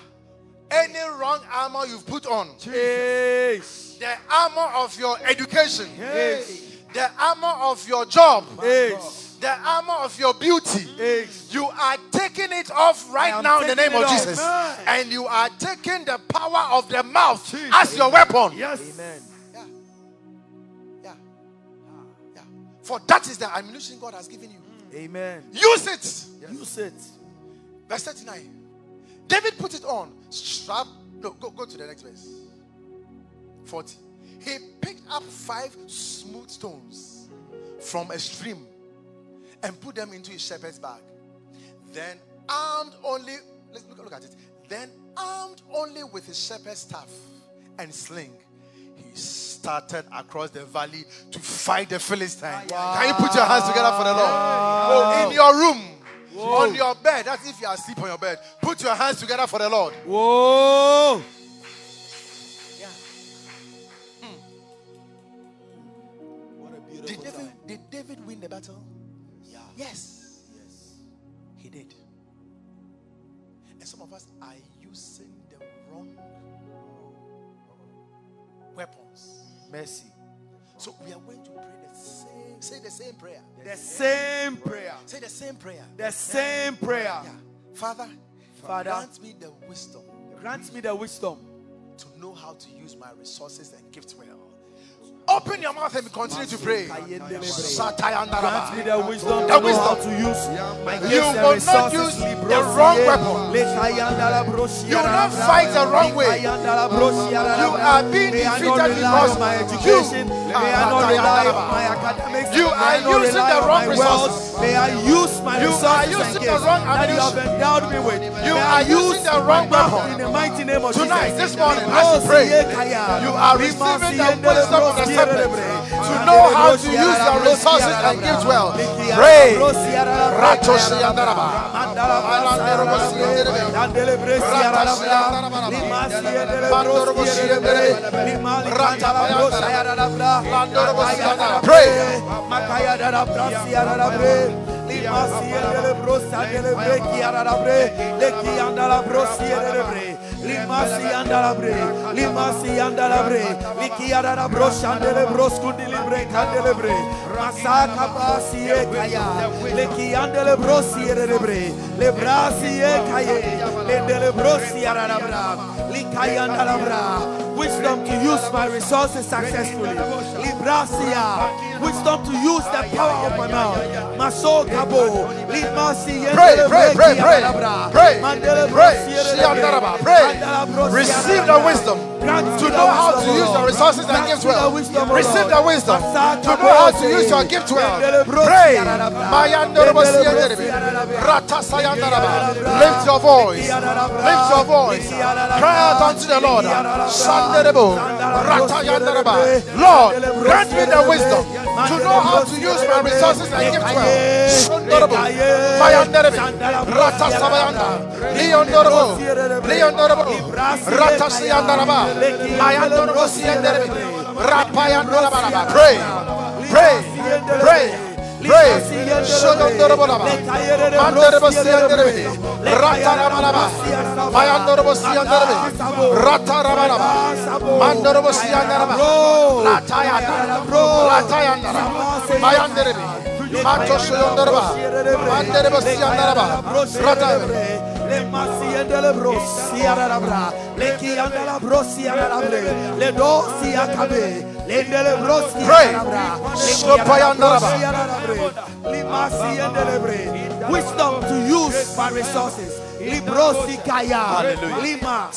any wrong armor you've put on, Yes. the armor of your education, Yes. the armor of your job, Yes. the armor of your beauty, Yes. you are taking it off right now in the name of off. Jesus. Amen. And you are taking the power of the mouth as your weapon. Yes. Amen. Yeah. Yeah. Yeah. For that is the ammunition God has given you. Amen. Use it. Use it. Verse 39. David put it on. Strap. No, go, go to the next verse. 40. He picked up five smooth stones from a stream and put them into his shepherd's bag. Then, armed only, let's look, look at it. Then, armed only with his shepherd's staff and sling, he started across the valley to fight the Philistine. Can you put your hands together for the Lord? Oh, in your room, on your bed, that's if you are asleep on your bed. Put your hands together for the Lord. Whoa. What a beautiful Did David, time. did David win the battle? Yes. Yes. He did. And some of us are using the wrong uh, weapons. Mercy. So we are going to pray the same, say the same prayer. The same prayer. Say the same prayer. The same prayer. Yeah. Father, Father, grant me the wisdom grant me the wisdom to know how to use my resources and gifts well. Open your mouth and continue to pray. Grant me the wisdom to know how to use my You gifts will not use the wrong weapon. You will not fight the wrong way. You are being May I not defeated because my you education. May I not rely on my academics. You are using the wrong resources. May I use my You are resources using and the gifts wrong that you have endowed me with. You May are I using the wrong weapon. In the mighty name of Tonight, Jesus. this morning, as you pray, you are receiving the wisdom of the serpent to know how to use your resources and give well. Pray. Ratoshi yandaraba. Limasi andala bre, limasi andala bre, likiara bros andele bros kundilibre kandele bre, masaka basi e kaya, leki andele bros yere bre, le brasi e kaye, le dele bros yara bra, likaya andala bra. Wisdom to use my resources successfully. Librasia, wisdom to use the power of my mouth. Maso kabo, limasi Pray, pray, pray, pray, pray, pray. bros yere bre, Shiandaraba, pray. Receive the wisdom to know how to use Lord. resources and gifts well. Receive the wisdom to know how to use your gift well. Pray. yara bra. Mayandorobo Endele bros siyenderebe. yara Lift your voice. Lift your voice. Cry out unto the Lord. Lord, grant me the wisdom to know how to use my resources and gift well. Shundorobo. Mayanderebe. Ratasabayanda. Leondorobo. Leondorobo. Ratasiyandaraba. Mayandorobo siyenderebe. Rapayandaraba. Pray. Pray. Pray. Pray. Shodondorobolaba. Manderebo siyenderebe. Ratarabalaba. Mayandorobo siyenderebe. Ratarabalaba. Mandorobo siyandaraba. Latayanda. Latayandara. Mayanderebe. Matosho yondoroba. Manderebo siyandaraba. Ratayandara. Le masi endele bros siara bra le ki andala bros siara bre le do sia kabe le endele bros Pray. siara bra le ki Sopayandaraba. andala bros siara bre le masi endele bre wisdom to use my resources kaya lima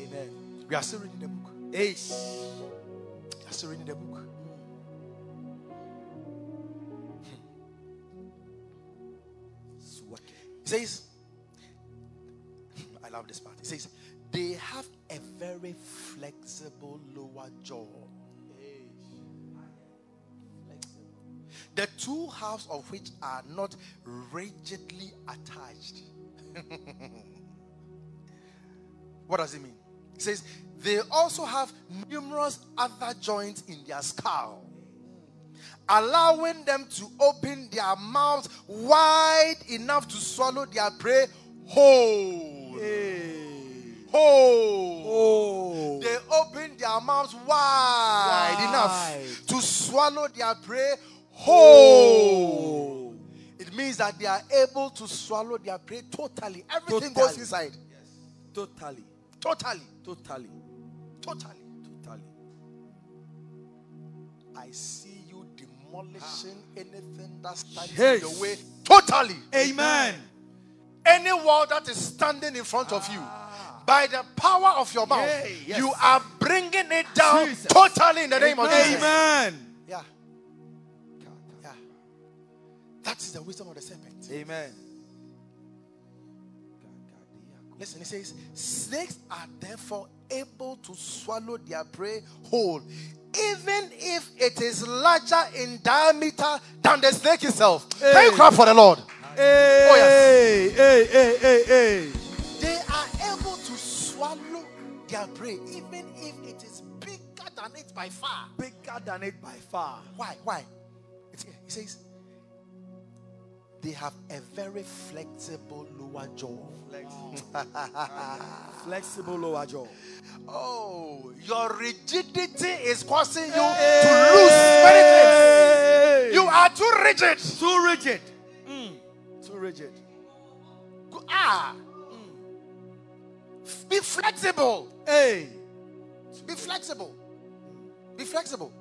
Amen. We are still reading the book. Eish. We are still reading the book. Hmm. It says, I love this part. It says, they have a very flexible lower jaw. the two halves of which are not rigidly attached. what does it mean? It says they also have numerous other joints in their skull, allowing them to open their mouths wide enough to swallow their prey whole. Whole. Oh. They open their mouths wide, Wide. enough to swallow their prey whole. Oh. It means that they are able to swallow their prey totally. Everything goes inside. Yes. Totally. Totally. Totally. Totally. Totally. I see you demolishing anything that stands Yes. in your way. Totally. Amen. Any wall that is standing in front of you. Ah. By the power of your mouth, Yeah, yes. you are bringing it down Jesus. totally in the name of Jesus. Amen. Yeah. Yeah. That's the wisdom of the serpent. Amen. Listen, he says, snakes are therefore able to swallow their prey whole, even if it is larger in diameter than the snake itself. Can you Hey. clap for the Lord? Hey, Oh, yes. hey, hey, hey, hey. They are able to swallow their prey, even if it is bigger than it by far. Bigger than it by far. Why? Why? It says, they have a very flexible lower jaw. Flexible lower jaw. Oh, your rigidity is causing you to lose many things. You are too rigid. too rigid. Mm. Too rigid. Ah. Be flexible. Hey. Be flexible. Be flexible.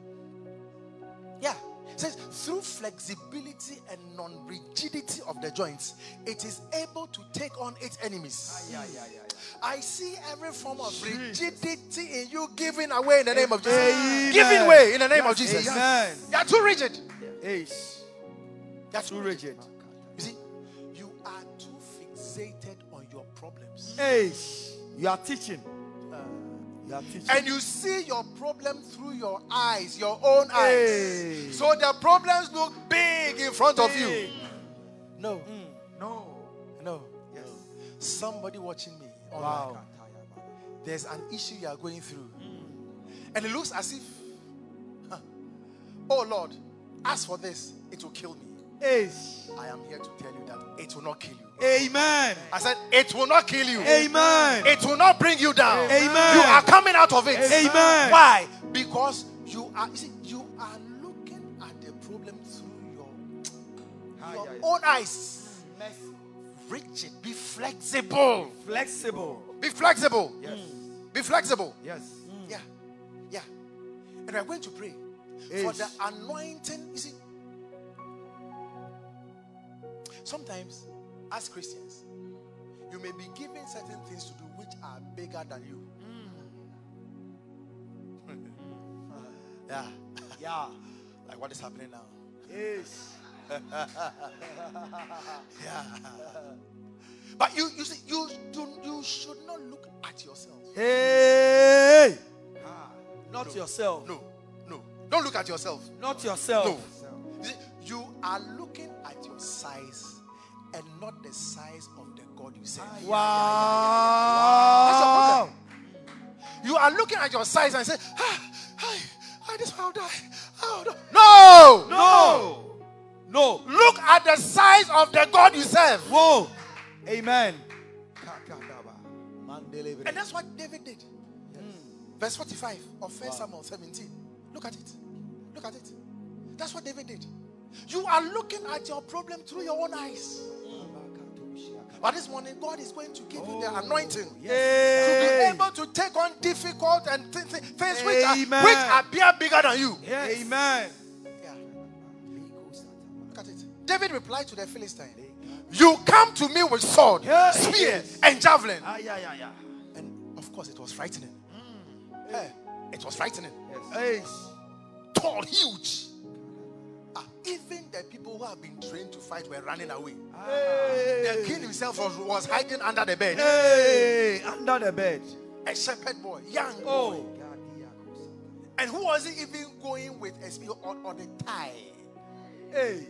Yeah. It says through flexibility and non-rigidity of the joints, it is able to take on its enemies. Yeah, yeah, yeah. I see every form of rigidity in you giving away in the name of Jesus. Amen. Giving way in the name of Jesus. Amen. You are too rigid. Hey. You are Too rigid. You see, you are too fixated on your problems. Hey. You are teaching. You are teaching. And you see your problem through your eyes, your own Hey. eyes. So the problems look big in front of you. Big. No, mm. No. no. Yes. Somebody watching me. Oh, online. Wow. There's an issue you are going through. Mm. And it looks as if, huh, oh Lord, as for this, it will kill me. Hey. I am here to tell you that it will not kill you. Amen. I said, it will not kill you. Amen. It will not bring you down. Amen. You are coming out of it. Amen. Why? Because you are you see, you are looking at the problem through your, your yeah, yeah. own eyes. Rigid. Be flexible. Flexible. Be flexible. Yes. Be flexible. Yes. Yeah. Yeah. And we're going to pray for the anointing. You see, sometimes as Christians, you may be given certain things to do which are bigger than you. Mm. Mm. yeah. Yeah. Like what is happening now? Yes. Yeah. But you, you see, you do, you should not look at yourself. Hey. Ah, not yourself. No, no. Don't look at yourself. Not yourself. No. You, are looking at your size and not the size of the God you serve. Wow. You are looking at your size and say, ah, I, I just will die. I'll. No! No. No. Look at the size of the God you serve. Whoa. Amen. And that's what David did. Verse 45 of 1 Samuel 17. Look at it. Look at it. That's what David did. You are looking at your problem through your own eyes. But this morning, God is going to give you the anointing to be able to take on difficult and th- th- things which are, which appear bigger than you. Amen. Yeah. Look at it. David replied to the Philistine, You come to me with sword, Yeah. spear, and javelin. Ah, yeah, yeah, yeah. And of course, it was frightening. Hey, it was frightening. Hey. Tall, huge. Even the people who have been trained to fight were running away. The king himself was, was hiding under the bed. Hey. Under the bed. A shepherd boy, young boy. Oh. And who was he even going with a spear or, or the tie? Hey.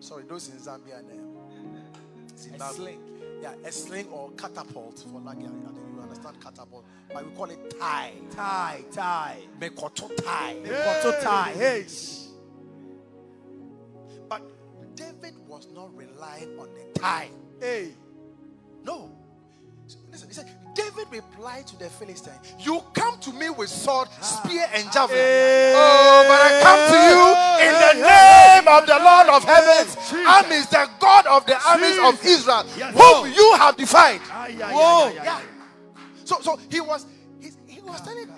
Sorry, those in Zambia um, A sling. Yeah, a sling or catapult for like I think you understand catapult, but we call it tie. Tie, tie. Mekoto tie. Koto tie. Hey. David was not relying on the tie. Hey. No. Listen, he said, David replied to the Philistine, You come to me with sword, spear, and javelin. Oh, but I come to you in the name of the Lord of heavens, armies, the God of the armies of Israel, whom you have defied. Whoa. Yeah. So, so he was he, he was telling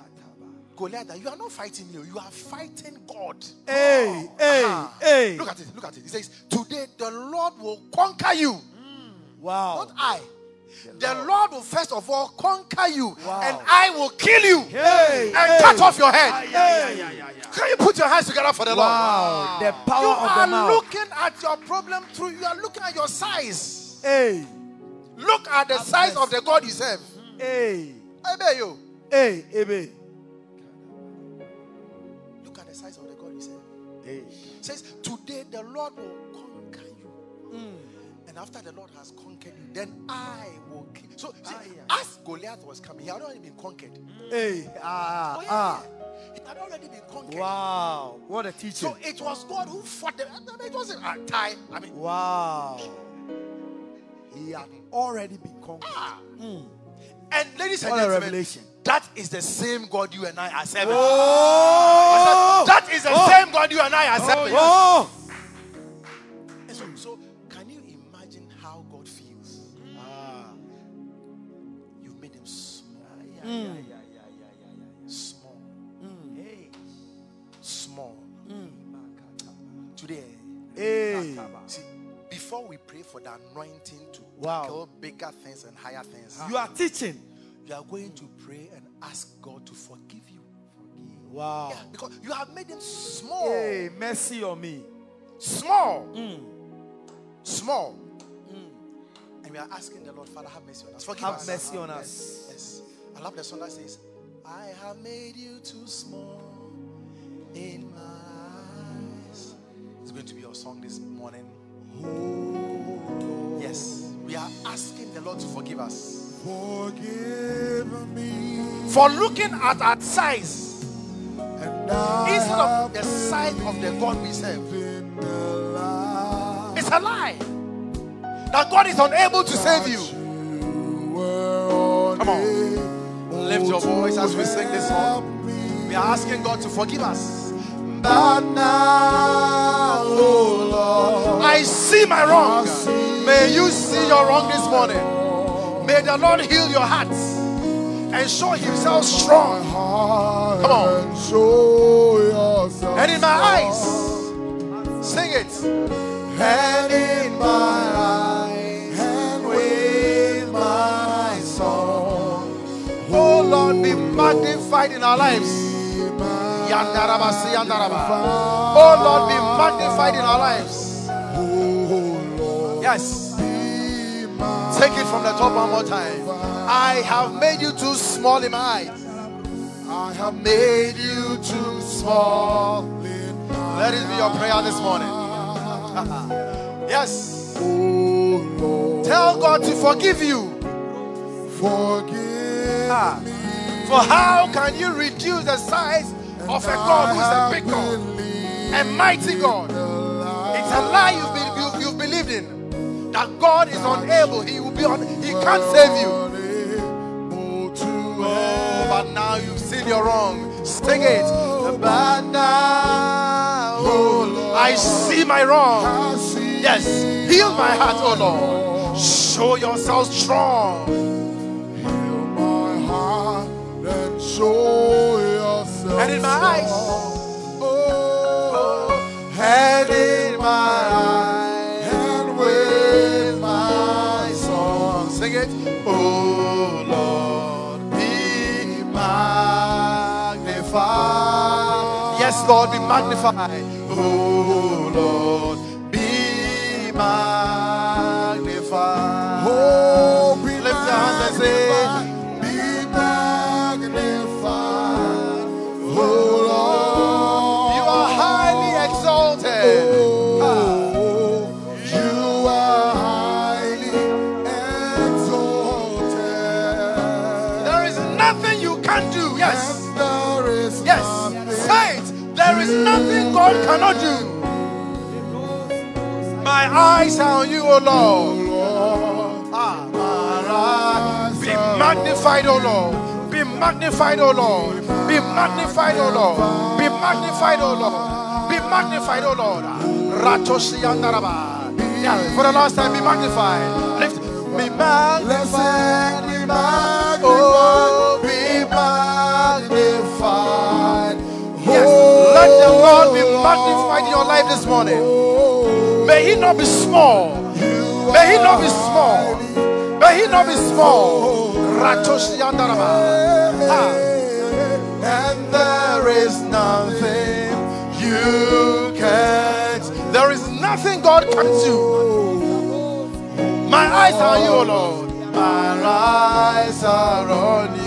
Goliath you are not fighting me, you are fighting God. Hey. Hey. Ah. Hey. Look at it, look at it. He says, Today the Lord will conquer you. Wow. Not I. The Lord will first of all conquer you, Wow. and I will kill you Hey. and hey. cut off your head. Can you put your hands together for the Wow. The power You of the You are looking at your problem through. You are looking at your size. Hey. Look at the size of the God you serve. Hey. I bet you. Hey. Hey. Says, Today the Lord will conquer you. And after the Lord has conquered you, then I will kill. So, see, as Goliath was coming, he had already been conquered. Hey. Ah. Oh, yeah, Ah. yeah. He had already been conquered. Wow. What a teaching. So it was God who fought them. I mean, it wasn't a tie. I mean, Wow. He had already been conquered. ah. And ladies and gentlemen, revelation. that is the same God you and I are serving. Oh. That is the same God you and I are serving. Oh. So, so can you imagine how God feels? Ah. You've made him small. Mm. Small. Small. Today, Hey. Before we pray for the anointing to Wow. tackle bigger things and higher things, You are teaching. you are going to pray and ask God to forgive you. Wow. Yeah, because you have made him small. Hey, mercy on me. Small. Mm. Small. And we are asking the Lord, Father, have mercy on us. Forgive Have us. mercy on us. Yes. I love the song that says, I have made you too small in my eyes. It's going to be our song this morning. Yes. We are asking the Lord to forgive us Forgive me. for looking at our size instead of the size of the God we serve. It's a lie. That God is unable to save you. You Come on. Lift your voice as we sing this song. We are asking God to forgive us. Now, oh Lord, I see my wrong. May you see your wrong this morning. May the Lord heal your hearts and show himself strong. Come on. and show And in my eyes, sing it. and in my eyes, and with my song, Oh Lord, be magnified in our lives. Oh Lord, be magnified in our lives. Oh Yes. Take it from the top one more time. I have made you too small in my eyes. I have Made you too small. Let it be your prayer this morning. yes. Oh Tell God to forgive you. forgive Ah. For how can you reduce the size of a God who is a big God, a mighty God? It's a lie you've, been, you, you've believed in. That God is unable. He will be on. He can't save you. Oh, but now you've seen your wrong. Sing it. But now, oh, I see my wrong. Yes. Heal my heart, oh Lord. Show yourself strong. And in my eyes. Oh, and in my eyes. And with my song. Sing it. Oh Lord, be magnified. Yes, Lord, be magnified. Oh Lord, be magnified. Cannot do. My eyes are on you, O Lord. Be magnified, O Lord. Be magnified, O Lord. Be magnified, O Lord. Be magnified, O Lord. Be magnified, O Lord. Ratoshi for the last time, be magnified. Lift. Be magnified. Be magnified. Lord be magnified in your life this morning. May He not be small. May He not be small. May He not be small. And there is nothing you can't. There is nothing God can do. My eyes are on you, Lord. My eyes are on you.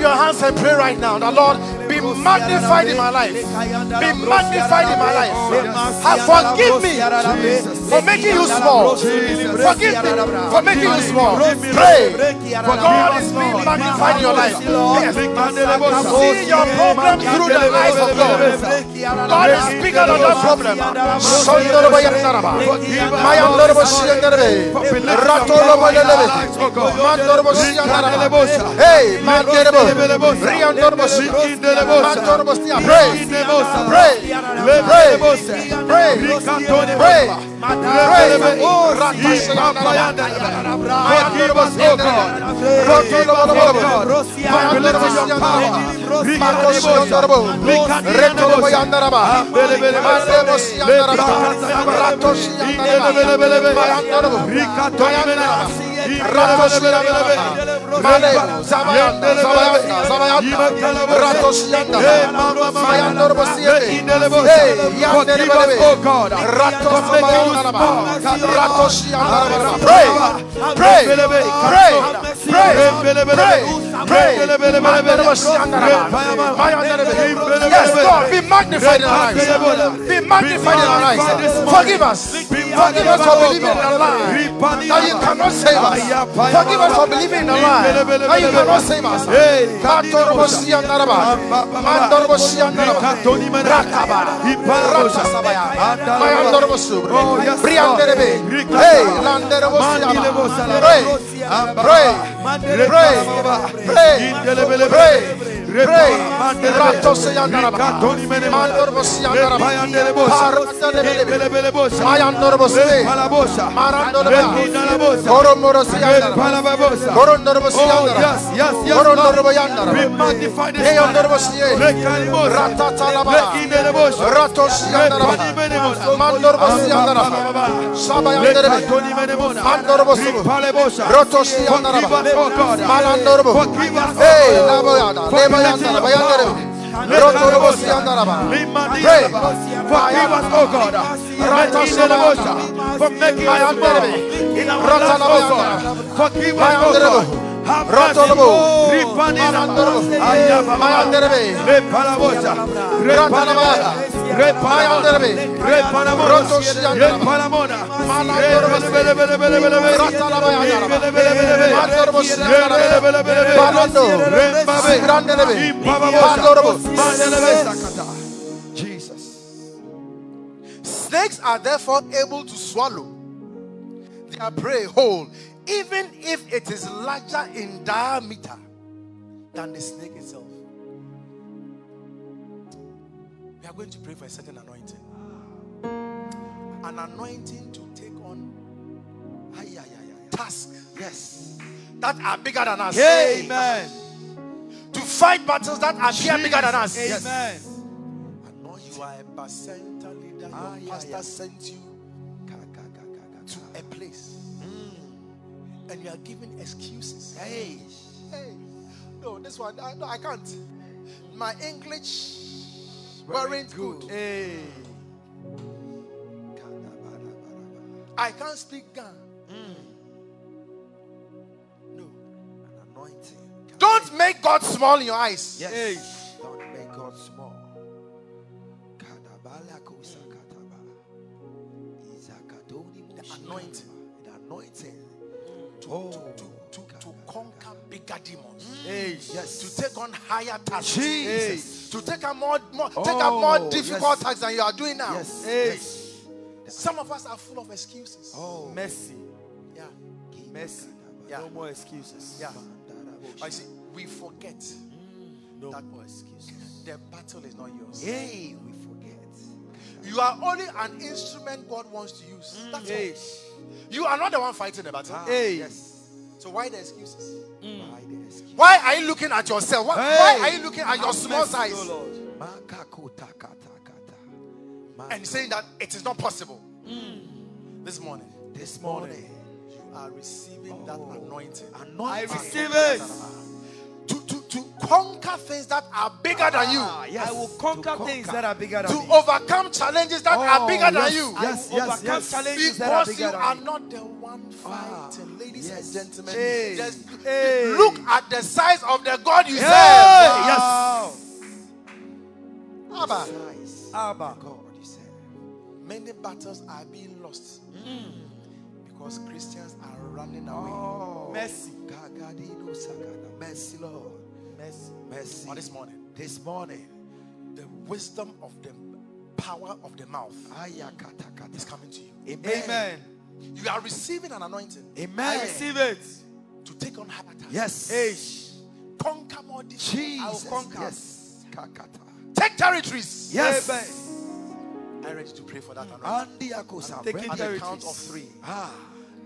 Your hands and pray right now. The Lord be magnified in my life. Be magnified in my life. Have forgive me for making you small. Forgive me for making you small. Pray for God is being magnified in your life. Yes. See your problem through the eyes of God. God is bigger than that problem. Sondorobo yandaraba. Mayandorobo shiyandarebe. Ratolobo lelebe. Mandorobo shiyandaraba. Hey, Pray. Pray. Oh, Pray, pray, pray, pray, pray, pray. Yes, God, be magnified in our lives. Be magnified in our lives. Forgive us. Forgive us for believing in a lie that you cannot save us. Forgive us for believing in a lie that you cannot save us pray, pray. Katorbo siyandaraba. Mandorbo siyandaraba. Rakaba. Rakasabaya. Mayandorbo subri. Brianderebe. Hey, landerebo siyaba. Pray. Rato siyandaraba. Mandorbo siyandaraba. Parandelebelebe. Mayandorbo sibe. Marandoleba. Koromoro siyandaraba. Korondorbo siyandaraba. Korondorbo yandaraba. Eyondorbo siye. Ratatalaba. Rato siyandaraba. Mandorbo siyandaraba. Sabayanderebe. Mandorbo subu. Roto siyandaraba. Malandorbo. Hey. Pray. Forgive us, oh God. For making us oh God. Forgive us, oh God. Rotolobo. Ripanina. Malandorobo. Ayababa. Mayanderebe. Repalabosa. Repanamaya. Repanamona. Jesus. Snakes are therefore able to swallow their prey whole, even if it is larger in diameter than the snake itself. We are going to pray for a certain anointing. An anointing to take on ay, ay, ay, ay, tasks, yes, that are bigger than us. Amen. To fight battles that appear bigger than us. Yes. Amen. I know you are a percenter leader. Your Ah, pastor sent you to a place. And you are giving excuses. Hey, hey. No, this one, I, no, I can't. My English weren't good. Hey. I can't speak Ghana. Hmm. No. Anointing. Don't make God small in your eyes. Yes. Don't make God small. Kadabala kosa kataba. Izakadoni The anointing. The anointing Oh. to, to, to, to conquer bigger demons. Mm. Yes. To take on higher tasks. Jesus. To take on more, more take up oh, more Oh, difficult yes. tasks than you are doing now. Yes. Yes. Yes. Some of us are full of excuses. Oh. Mercy. Yeah. Mercy. Yeah. No more excuses. Yeah. I see. We forget mm. No that more excuses. the battle is not yours. Hey, we forget. You are only an instrument God wants to use. That's all. Hey. You are not the one fighting the battle. Hey. Ah, yes. So why the excuses? Mm. Why the excuse? Why are you looking at yourself? Why, Hey. why are you looking at your Have small size O Lord. and saying that it is not possible? Mm. This morning, This morning, you are receiving that oh. anointing. I receive it. To, to, to conquer things that are bigger than you. Ah, yes. I will conquer, things that are bigger than you. To me. overcome challenges that are Oh, bigger than you. Yes, I will yes, overcome yes. challenges that are Because bigger you than are me. not the one fighting. Ladies yes. and gentlemen, Hey. just Hey. look at the size of the God you Hey. serve. Yes. Abba. Abba. God, you say. Many battles are being lost Mm. because Christians are running away. Oh. Mercy. Mercy, Lord. Mercy. Mercy. Or this morning, This morning. the wisdom of the power of the mouth is coming to you. Amen. Amen. You are receiving an anointing Amen. I receive it. to take on higher tasks. Yes. Hey. Conquer more difficult. I will conquer. Yes. Take territories. Yes. I'm ready to pray for that anointing. Taking At the territories. count of three. Ah.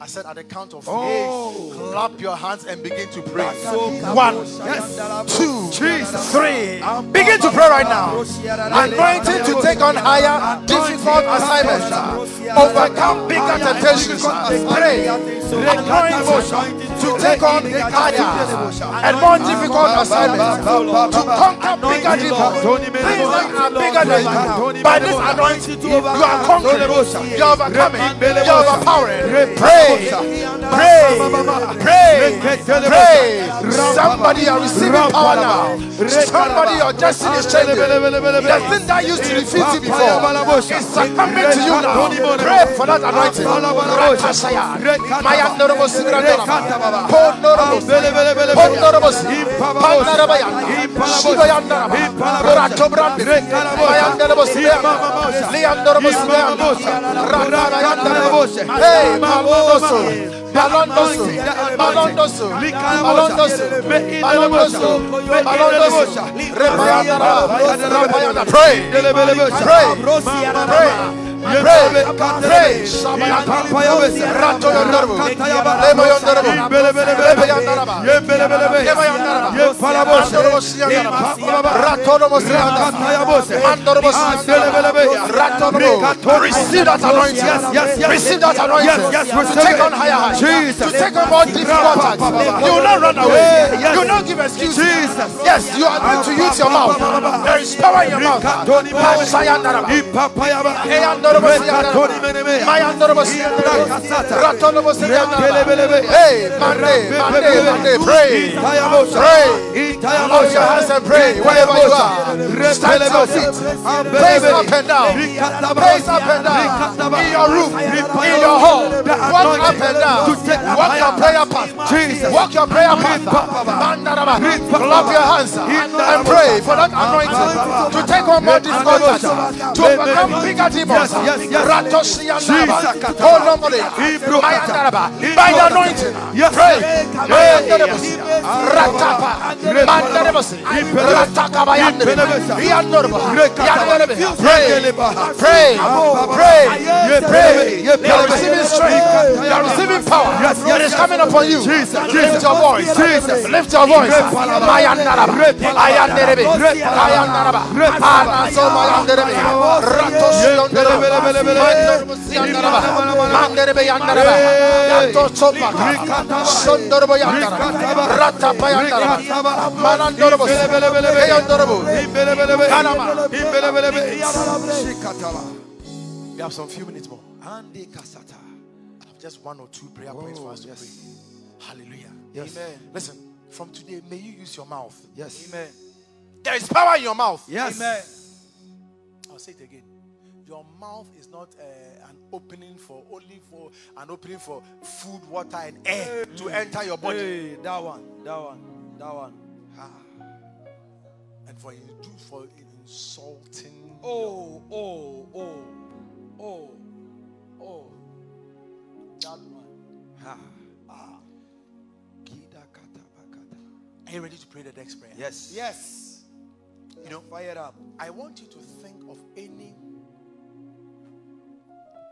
I said at the count of. Oh. Clap your hands and begin to pray. So- One, Yes. two, Jesus. three. Begin to pray right now. Anointing to take on higher, difficult assignments. Overcome bigger temptations. Pray. Anointing to take on higher and more difficult assignments. To conquer bigger demons. Things that are bigger than you. By this anointing, you are conquering. You are overcoming. You are overpowering. Pray. Pray. Pray. Pray. Somebody are receiving power now. Somebody your destiny is changing. The thing that used to defeat you before is succumbing to you now. Pray for that anointing. Rakashaya. Mayandorobo Sigrandoraba. Pondorobo. Pondorobo. Pandarabayanda. Shibayandoraba. Ratobrandi. Mayandorobo Sigrandoraba. Leandorobo Sigrandoraba. Rakarayandaraba. Hey, Malondoso. Malondoso. Malondoso. Malondoso. Malondoso. Malondoso. Repayandaraba. Repayandaraba. Pray. Pray. Siyandaraba. Ratorobo Siyandaraba. Mandorobo Siyandaraba. Ratorobo. Receive that anointing. Receive that anointing. To take on higher heights. To take on more difficult tasks. You will not run away. You will not give excuses. Jesus. Yes, you are going to use your mouth. There is power in your mouth. Sayandaraba. Eyandorobo Siyandaraba. Mayandorobo Pray. Pray. Hold your hands and pray wherever you are. Stand your feet. Praise up and down. Praise up and down. In your room, in your home. Walk up and down. Walk your prayer path. Walk your prayer path. Clap your hands. And pray for that anointing to take on more tasks, to overcome bigger demons. Ratoshiyandaraba. Olomole. Mayandaraba. By the anointing. Pray. Ratapa. Yandoraba. Yandaraba. Pray. Pray. Pray. Pray. You are receiving strength. You are receiving power. It is coming upon you. Lift your voice. Lift your voice. Mayandaraba. Ayanderebe. Ayandaraba. Anaso mayanderebe. Ratoshiyondaraba. Mandorabasiyandaraba. Manderebe yandaraba. Yatosobaka. Shondorobo yandaraba. Ratapa yandaraba. Manandorobo. Eyondorobo. Kanama. We have some few minutes more. Andy Kasata. I have just one or two prayer points for us to pray. Hallelujah. Yes. Amen. Listen, from today, may you use your mouth. Yes. Amen. There is power in your mouth. Yes. Amen. I'll say it again. Your mouth is not uh, an opening for only for an opening for food, water, and air to enter your body. Hey, that one, that one, that one. Ah. And for you do for insulting. Oh, oh, oh, oh, oh. That one. Ah. Ah. Are you ready to pray the next prayer? Yes. Yes. You know, Fire it up. I want you to think of any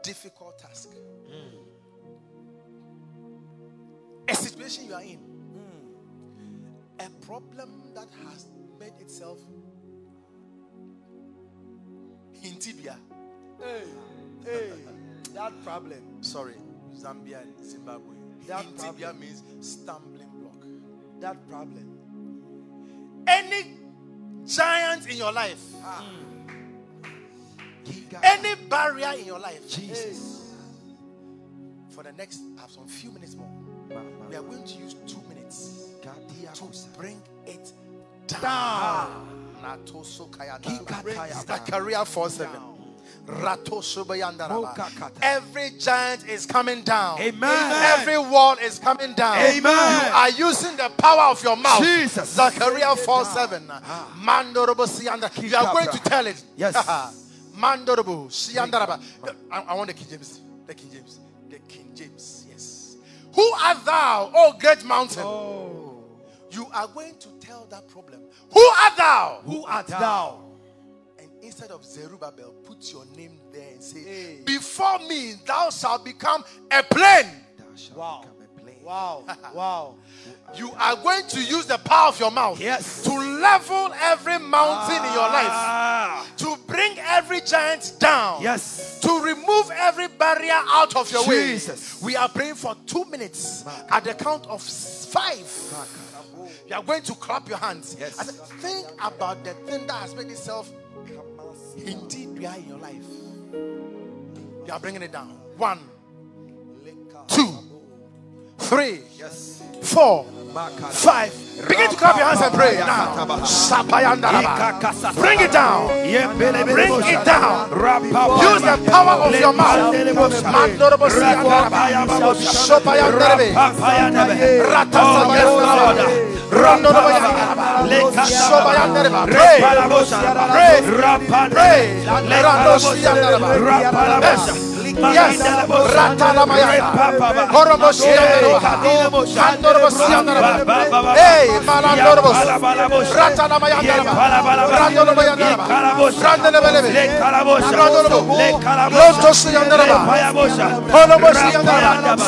difficult task, a situation you are in, a problem that has made itself in Tibia. Hey, hey. That problem. Sorry, Zambia and Zimbabwe. That in Tibia means stumbling block. That problem. Any giant in your life, Ah. Any barrier in your life, Jesus. for the next I have some few minutes more. We are going to use two minutes to bring it down. Zechariah 4 7. Ratoso bayandaraba. Every giant is coming down. Amen. Every wall is coming down. Amen. You are using the power of your mouth. Jesus. Zechariah 4 7. Ah. Mandorobo siyanda. You are going to tell it. Yes. Mandorobo siyandaraba. I, want the King James. The King James. The King James. Yes. Who art thou, O great mountain? Oh. You are going to tell that problem. Who art thou? Who art thou? And instead of Zerubbabel, put your name there and say, Hey. Before me thou shalt become a plain. Wow. Wow. Wow. You are going to use the power of your mouth Yes. to level every mountain in your life, Ah. to bring every giant down. Yes. to remove every barrier out of your Jesus. way. We are praying for two minutes at the count of five. You are going to clap your hands. Yes. Said, think about the thing that has made itself indeed dry in your life. You are bringing it down. One, two, three, Yes. four, five. Begin to clap your hands and pray now. Bring it down. Bring it down. Use the power of your mouth. Mandorobo siyandaraba. Sopayandarebe. Ratasabayandaraba. Randorobo yandaraba. Sobayandaraba. Pray. Pray. Pray. Randoshi yandaraba. Yes. Yes. Ratalamayanda. Horoboshi yandaraba. Handoroboshi yandaraba. Hey, Malandorobos. Ratalamayanda. Randorobo yandaraba. Randelebelebe. Randorobo. Lotoshi yandaraba. Horoboshi yandaraba.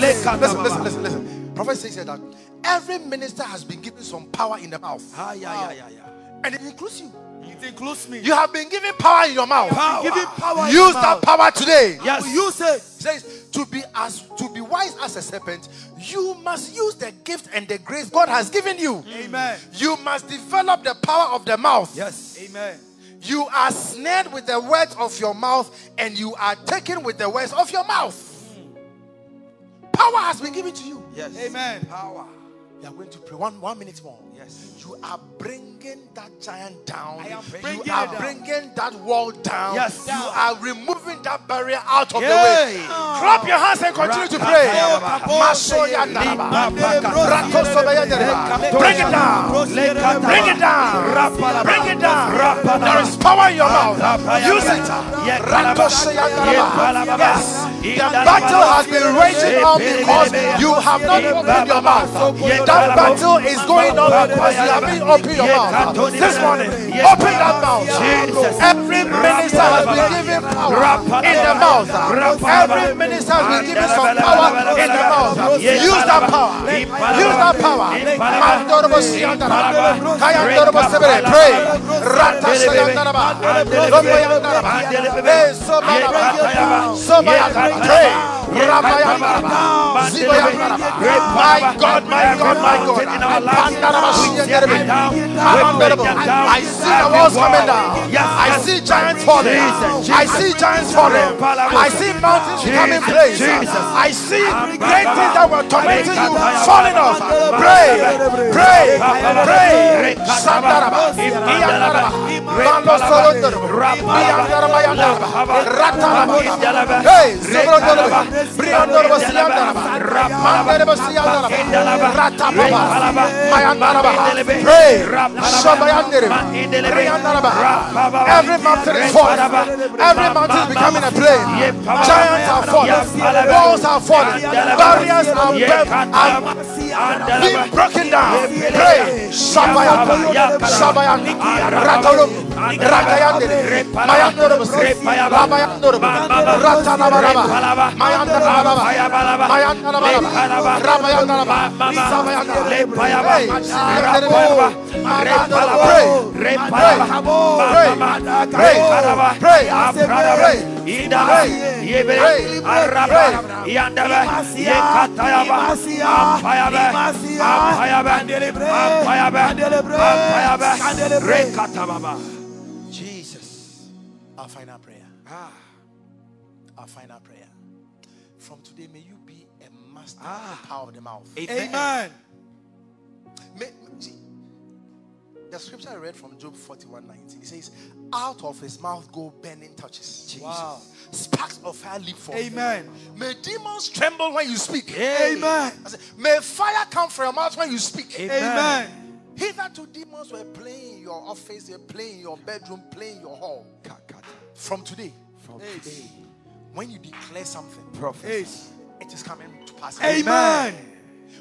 Listen, listen, listen, listen. Prophet says that every minister has been given some power in the mouth. Ah, yeah, yeah, yeah, yeah. And it includes you. It includes me. You have been given power in your mouth. Power. Given power Use that mouth. power today. Yes. Use it. It says to be as to be wise as a serpent, you must use the gift and the grace God has given you. Amen. You must develop the power of the mouth. Yes. Amen. You are snared with the words of your mouth, and you are taken with the words of your mouth. Power has been given to you. Yes. Amen. Power. You are going to pray one one minute more. Yes. You are bringing that giant down. I am you are down. bringing that wall down. Yes. You are removing that barrier out of the Yay. way. Clap your hands and continue to pray. Masoya Naraba. Rakosobeyandereba. Bring it down. Bring it down. Bring it down. There is power in your mouth. Use it. Yes. The battle has been raging on because you have not opened your mouth. That battle is going on because you opened your mouth. This morning, open that mouth. Every minister has been given power in the mouth. Every minister has been given some power in the mouth. Use that power. Use that power. Mandorobo siyandaraba. Kayandorobo sebere. Pray. Rata siyandaraba. Lobo yandaraba. Sobayaba. Sobayaba. Pray. My God, my God, my God. I see the walls coming down. I see giants falling. I see giants falling. I see mountains becoming place. I see great things that were tormenting you falling off. Pray, pray, pray. Sandaraba, Iyandaraba, Mando Solondoro, Briandara Mayandara, Ratanaba, Hey, Briandoro Basiandara, Mandere Basiandara, Ratapaba, Mayandara, Pray, Shabayandere, every mountain is falling, every mountain is becoming a plain, giants are falling, walls are falling, barriers are, are being broken down. Pray, Shabayandara, Shabayandara, Ratolum, Ratayandere, Mayandoro, Rabayandoro, Ratanabaraba, Mayandara, Mayandara, Rabayandara, Sabayandara, Jesus. Our final prayer. Our final prayer. Master of the power of the mouth. Amen. May, see, the scripture I read from Job 41 19, it says, Out of his mouth go burning touches. Wow. Sparks of fire leap forth. Amen. May demons tremble when you speak. Amen. I said, May fire come from your mouth when you speak. Amen. Hitherto demons were playing in your office, they were playing in your bedroom, playing in your hall. From today, From today. when you declare something, Yes. It is coming to pass. Amen.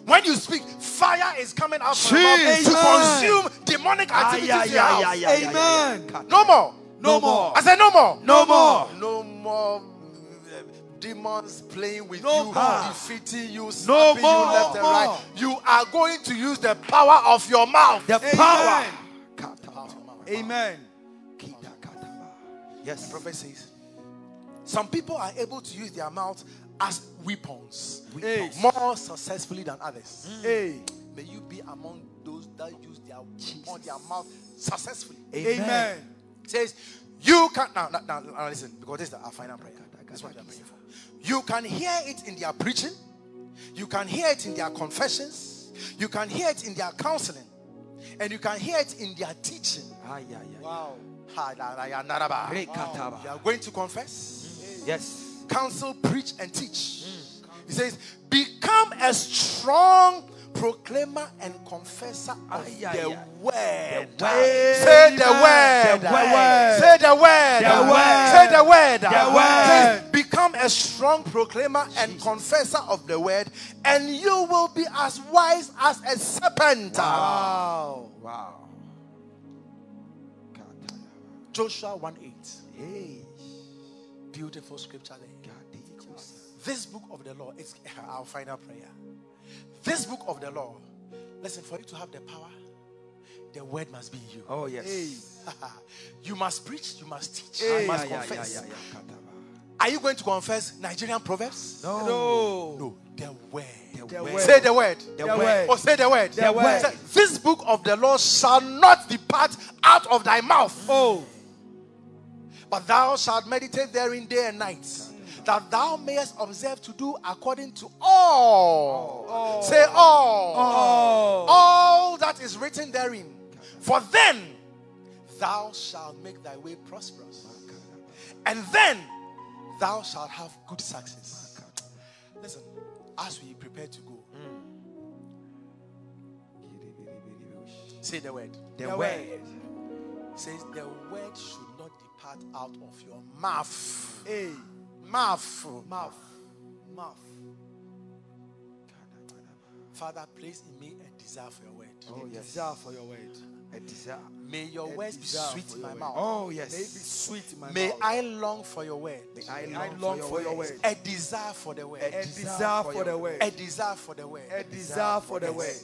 When you speak, fire is coming out from your mouth to consume demonic activities in your house. Amen. No more. No more. I said no more. No more. No more uh, demons playing with No you, more. defeating you, No more. you left and No right. You are going to use the power of your mouth. The power. Amen. Yes. The prophet says, some people are able to use their mouth as weapons, Hey. more successfully than others. Mm. Hey. May you be among those that use their on their mouth successfully. Amen. It says you can now, now, now, listen because this is our final prayer. That's what praying for. You can hear it in their preaching, you can hear it in their confessions, you can hear it in their counseling, and you can hear it in their teaching. Wow. Da, da, ya, na, da, ba. You are going to confess, Yes. Counsel, preach, and teach. He says, Become a strong proclaimer and confessor of Ay, ay, the ay. word. The word. Say the word. The word. Say the word. The word. Say the word. The word. Says, Become a strong proclaimer and confessor of the word, and you will be as wise as a serpent. Wow. Wow. Joshua 1 8. Hey. Beautiful scripture there. This book of the law is our final prayer. This book of the law, listen, for you to have the power, the word must be in you. Oh, yes. you must preach, you must teach, Hey. you must Yeah, yeah, confess. yeah, yeah, yeah. Are you going to confess Nigerian proverbs? No. No, the word. The word. Say the word. The word. Oh, say the word. The word. Say, this book of the law shall not depart out of thy mouth. Oh. But thou shalt meditate therein day and night, that thou mayest observe to do according to all. Say all. Oh. All that is written therein. For then thou shalt make thy way prosperous. And then thou shalt have good success. Listen, as we prepare to go, say the word. The word. says the word should not depart out of your mouth. Hey. Mouth. Mouth. Mouth. Father, place in me a desire for your word. Oh, yes. Desire for your word. A desire. May your A words be sweet in my word. mouth. Oh, yes. May it be sweet in my mouth. May mouth. I long for your word. May I long, long for your word. A desire for the word. A desire for the word. A desire for the word. A desire for the word.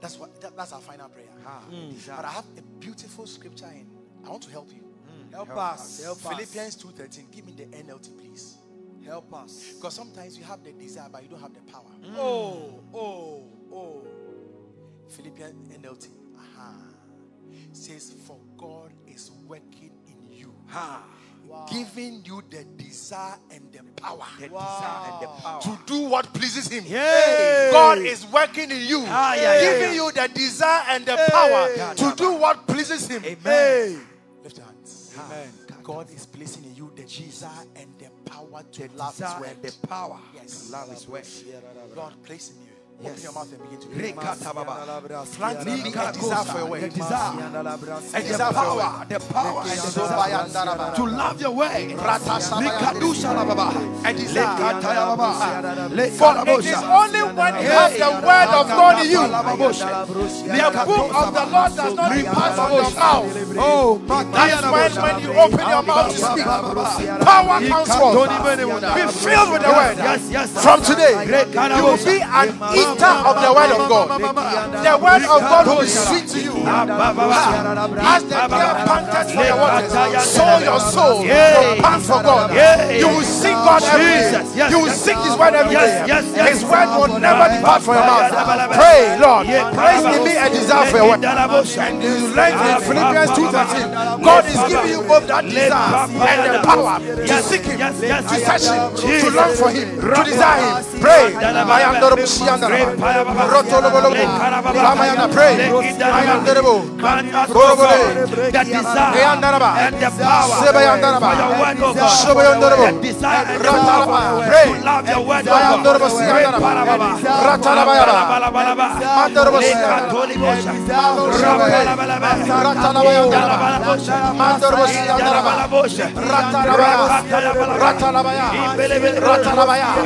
That's what. that- that's our final prayer. Ah, But I have a beautiful scripture in. I want to help you. Help us. Help us. Philippians two thirteen. Give me the NLT, please. Help us. Because sometimes you have the desire, but you don't have the power. Oh, oh, oh. Philippians NLT. Aha. Says, For God is working in you, Ha. giving you the desire and the power The desire and the power. to do what pleases Him. Yay. God is working in you, Ah, yeah, yeah, giving yeah. you the desire and the Hey. power to do what pleases Him. Amen. Lift your hands. Amen. God is placing in you the desire and the power to The love desire word. and the power Yes. love is word. Lord, place in you. Yes. Open your mouth and begin to pray. Plant in me a desire for your The word. desire, A the desire for your word. power, the power and the So desire bayandaraba. to love your way. Ratasabaya. Likadusha lababa. A desire. For it is only when you have the word of God in you, the book of the Lord does not depart from your mouth. Oh, That's when, when you open your mouth to speak, power comes forth. Be filled with the word. Yes, yes. From today, you will be an eater of the word of God. The word of God will be sweet to you. As the deer panteth for the waters, so your soul will pant for God. You will sing God every day. You will seek His word every day. His word will never depart from your mouth. Pray, Lord. Place in me a desire for your word. And you learn in Philippians 2.13, God is giving you both that desire and the power to seek Him, to search Him, to long for Him, to desire Him. Pray. Mayandorobo Shiandaraba. Rotolobolobo. Pray. The desire and the power for your word, oh God. The desire and the power to love your word, Mayandorobo God.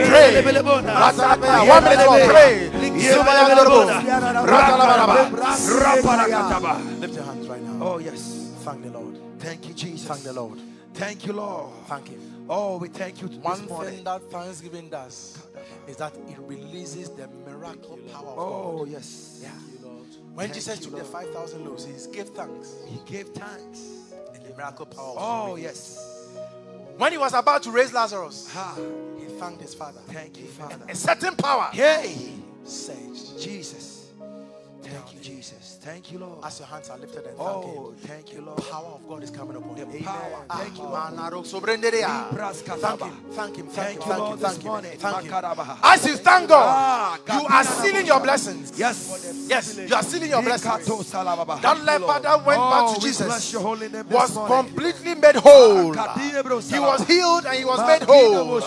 Pray. One minute more. Pray. Lift your hands right now. Oh, yes. Thank the Lord. Thank you, Jesus. Thank the Lord. Thank you, Lord. Thank you. Oh, we thank you One morning. thing that Thanksgiving does is that it releases the miracle power of Oh, God. yes. Yeah. When Thank Jesus took the 5,000 loaves, He gave thanks. He gave thanks. And the miracle power Oh, yes. When He was about to raise Lazarus, Ha. He thanked His Father. Thank you, Father. A certain power Hey, surged. Jesus. Thank you, Jesus. Thank you, Lord. As your hands are lifted and thank. Oh, thank you, Lord. The power of God is coming upon you. The power. Ah, Thank you, Lord. manaro sobrenderea. Libras Thank him, thank him, thank Thank him, you, thank Lord, thank him, thank him. As you thank Ah, God, you are sealing your blessings. Yes. Yes, you are sealing your blessings. That leper that went Oh, back to Jesus name this was completely made whole. Ah, He was healed and he was made whole.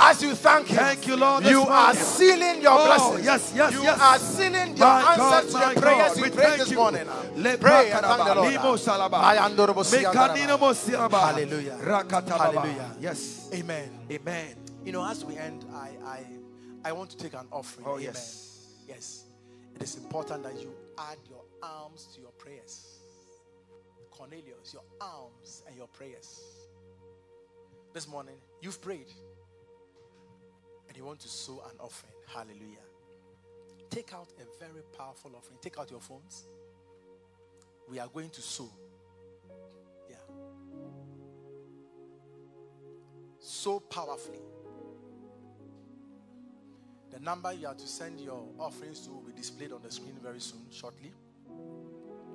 As you thank him, Thank you, Lord, you are sealing your Oh, blessings. yes, yes, you yes. are sealing your answers to the prayers you we prayed this you. morning. Pray and thank the Lord. limo salaba. Mayandorobo Mekanino siyandaraba. mo silaba. Hallelujah. Hallelujah. Yes. Amen. Amen. You know, as we end, I I I want to take an offering. Oh, Amen. yes. Yes. It is important that you add your alms to your prayers. Cornelius, your alms and your prayers. This morning, you've prayed. And you want to sow an offering. Hallelujah. Take out a very powerful offering. Take out your phones. We are going to sow. Yeah. So powerfully. The number you are to send your offerings to will be displayed on the screen very soon, shortly.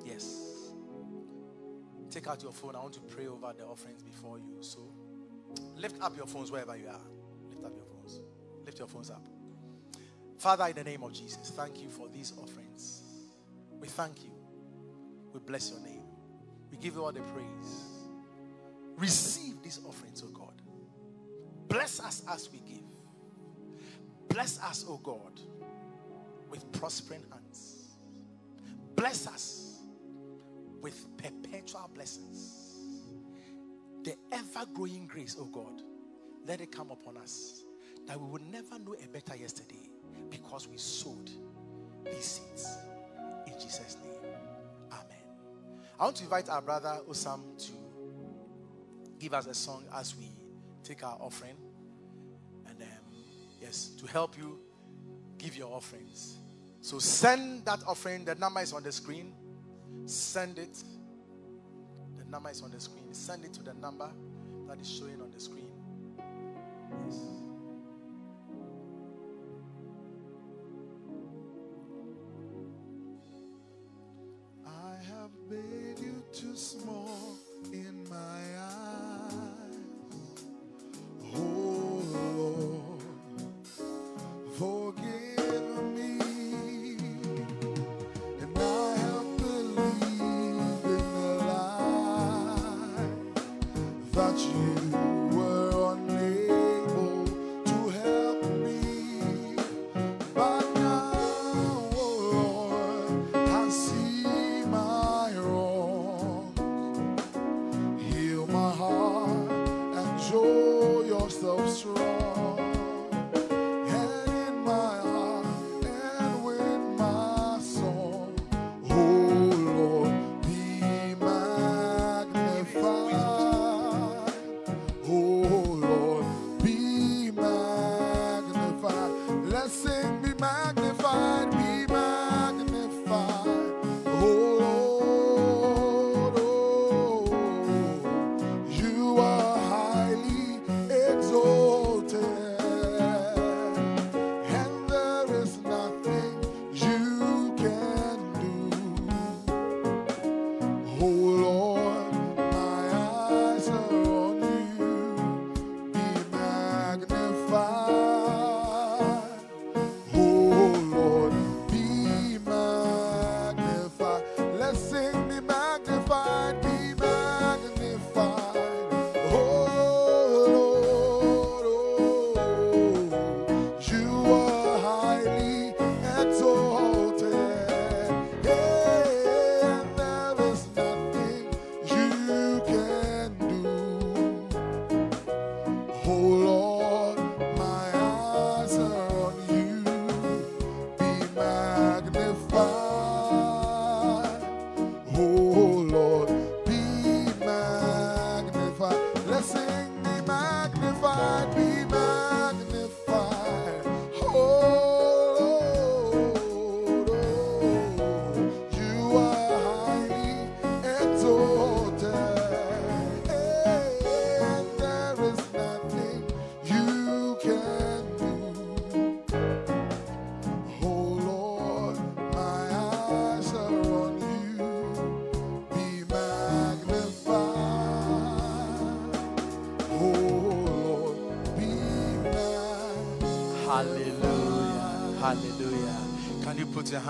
Yes. Take out your phone. I want to pray over the offerings before you. So lift up your phones wherever you are. Lift up your phones. Lift your phones up. Father, in the name of Jesus, thank you for these offerings. We thank you. We bless your name. We give you all the praise. Receive these offerings, O God. Bless us as we give. Bless us, O God, with prospering hands. Bless us with perpetual blessings. The ever growing grace, O God, let it come upon us that we will never know a better yesterday because we sowed these seeds. In Jesus' name, Amen. I want to invite our brother Osam to give us a song as we take our offering. And um, yes, to help you give your offerings. So send that offering. The number is on the screen. Send it. The number is on the screen. Send it to the number that is showing on the screen. Yes.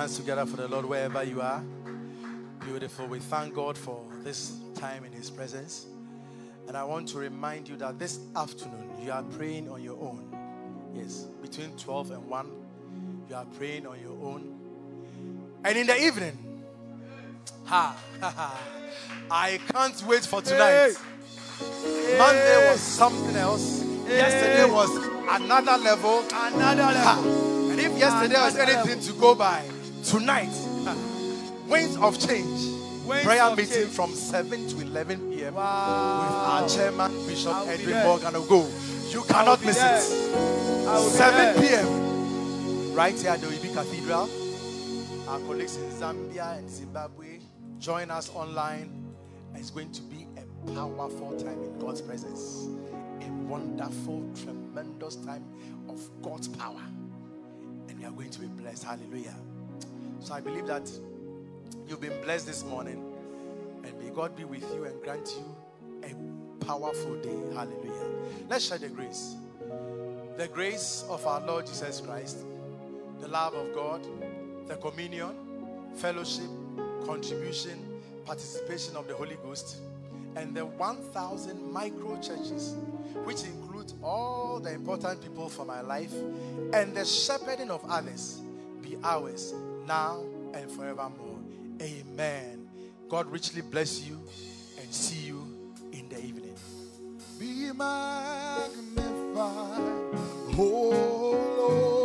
Hands together for the Lord wherever you are? Beautiful. We thank God for this time in His presence. And I want to remind you that this afternoon you are praying on your own. Yes, between 12 and 1, you are praying on your own. And in the evening, ha, ha, ha, I can't wait for tonight. Monday was something else. Yesterday was another level. Another Ha. level. And if yesterday was Another anything to go by, tonight, winds of change. Prayer meeting change. from 7 to 11 p.m. with our chairman, Bishop Edwin. Morgan go. You cannot miss there. it. I will be 7 there. p.m. Right here at the Oibi Cathedral. Our colleagues in Zambia and Zimbabwe join us online. It's going to be a powerful time in God's presence. A wonderful, tremendous time of God's power. And we are going to be blessed. Hallelujah. So I believe that you've been blessed this morning. And may God be with you and grant you a powerful day. Hallelujah. Let's share the grace. The grace of our Lord Jesus Christ, the love of God, the communion, fellowship, contribution, participation of the Holy Ghost, and the 1,000 micro churches, which include all the important people for my life, and the shepherding of others, be ours now and forevermore. Amen. God richly bless you and see you in the evening. Be magnified, oh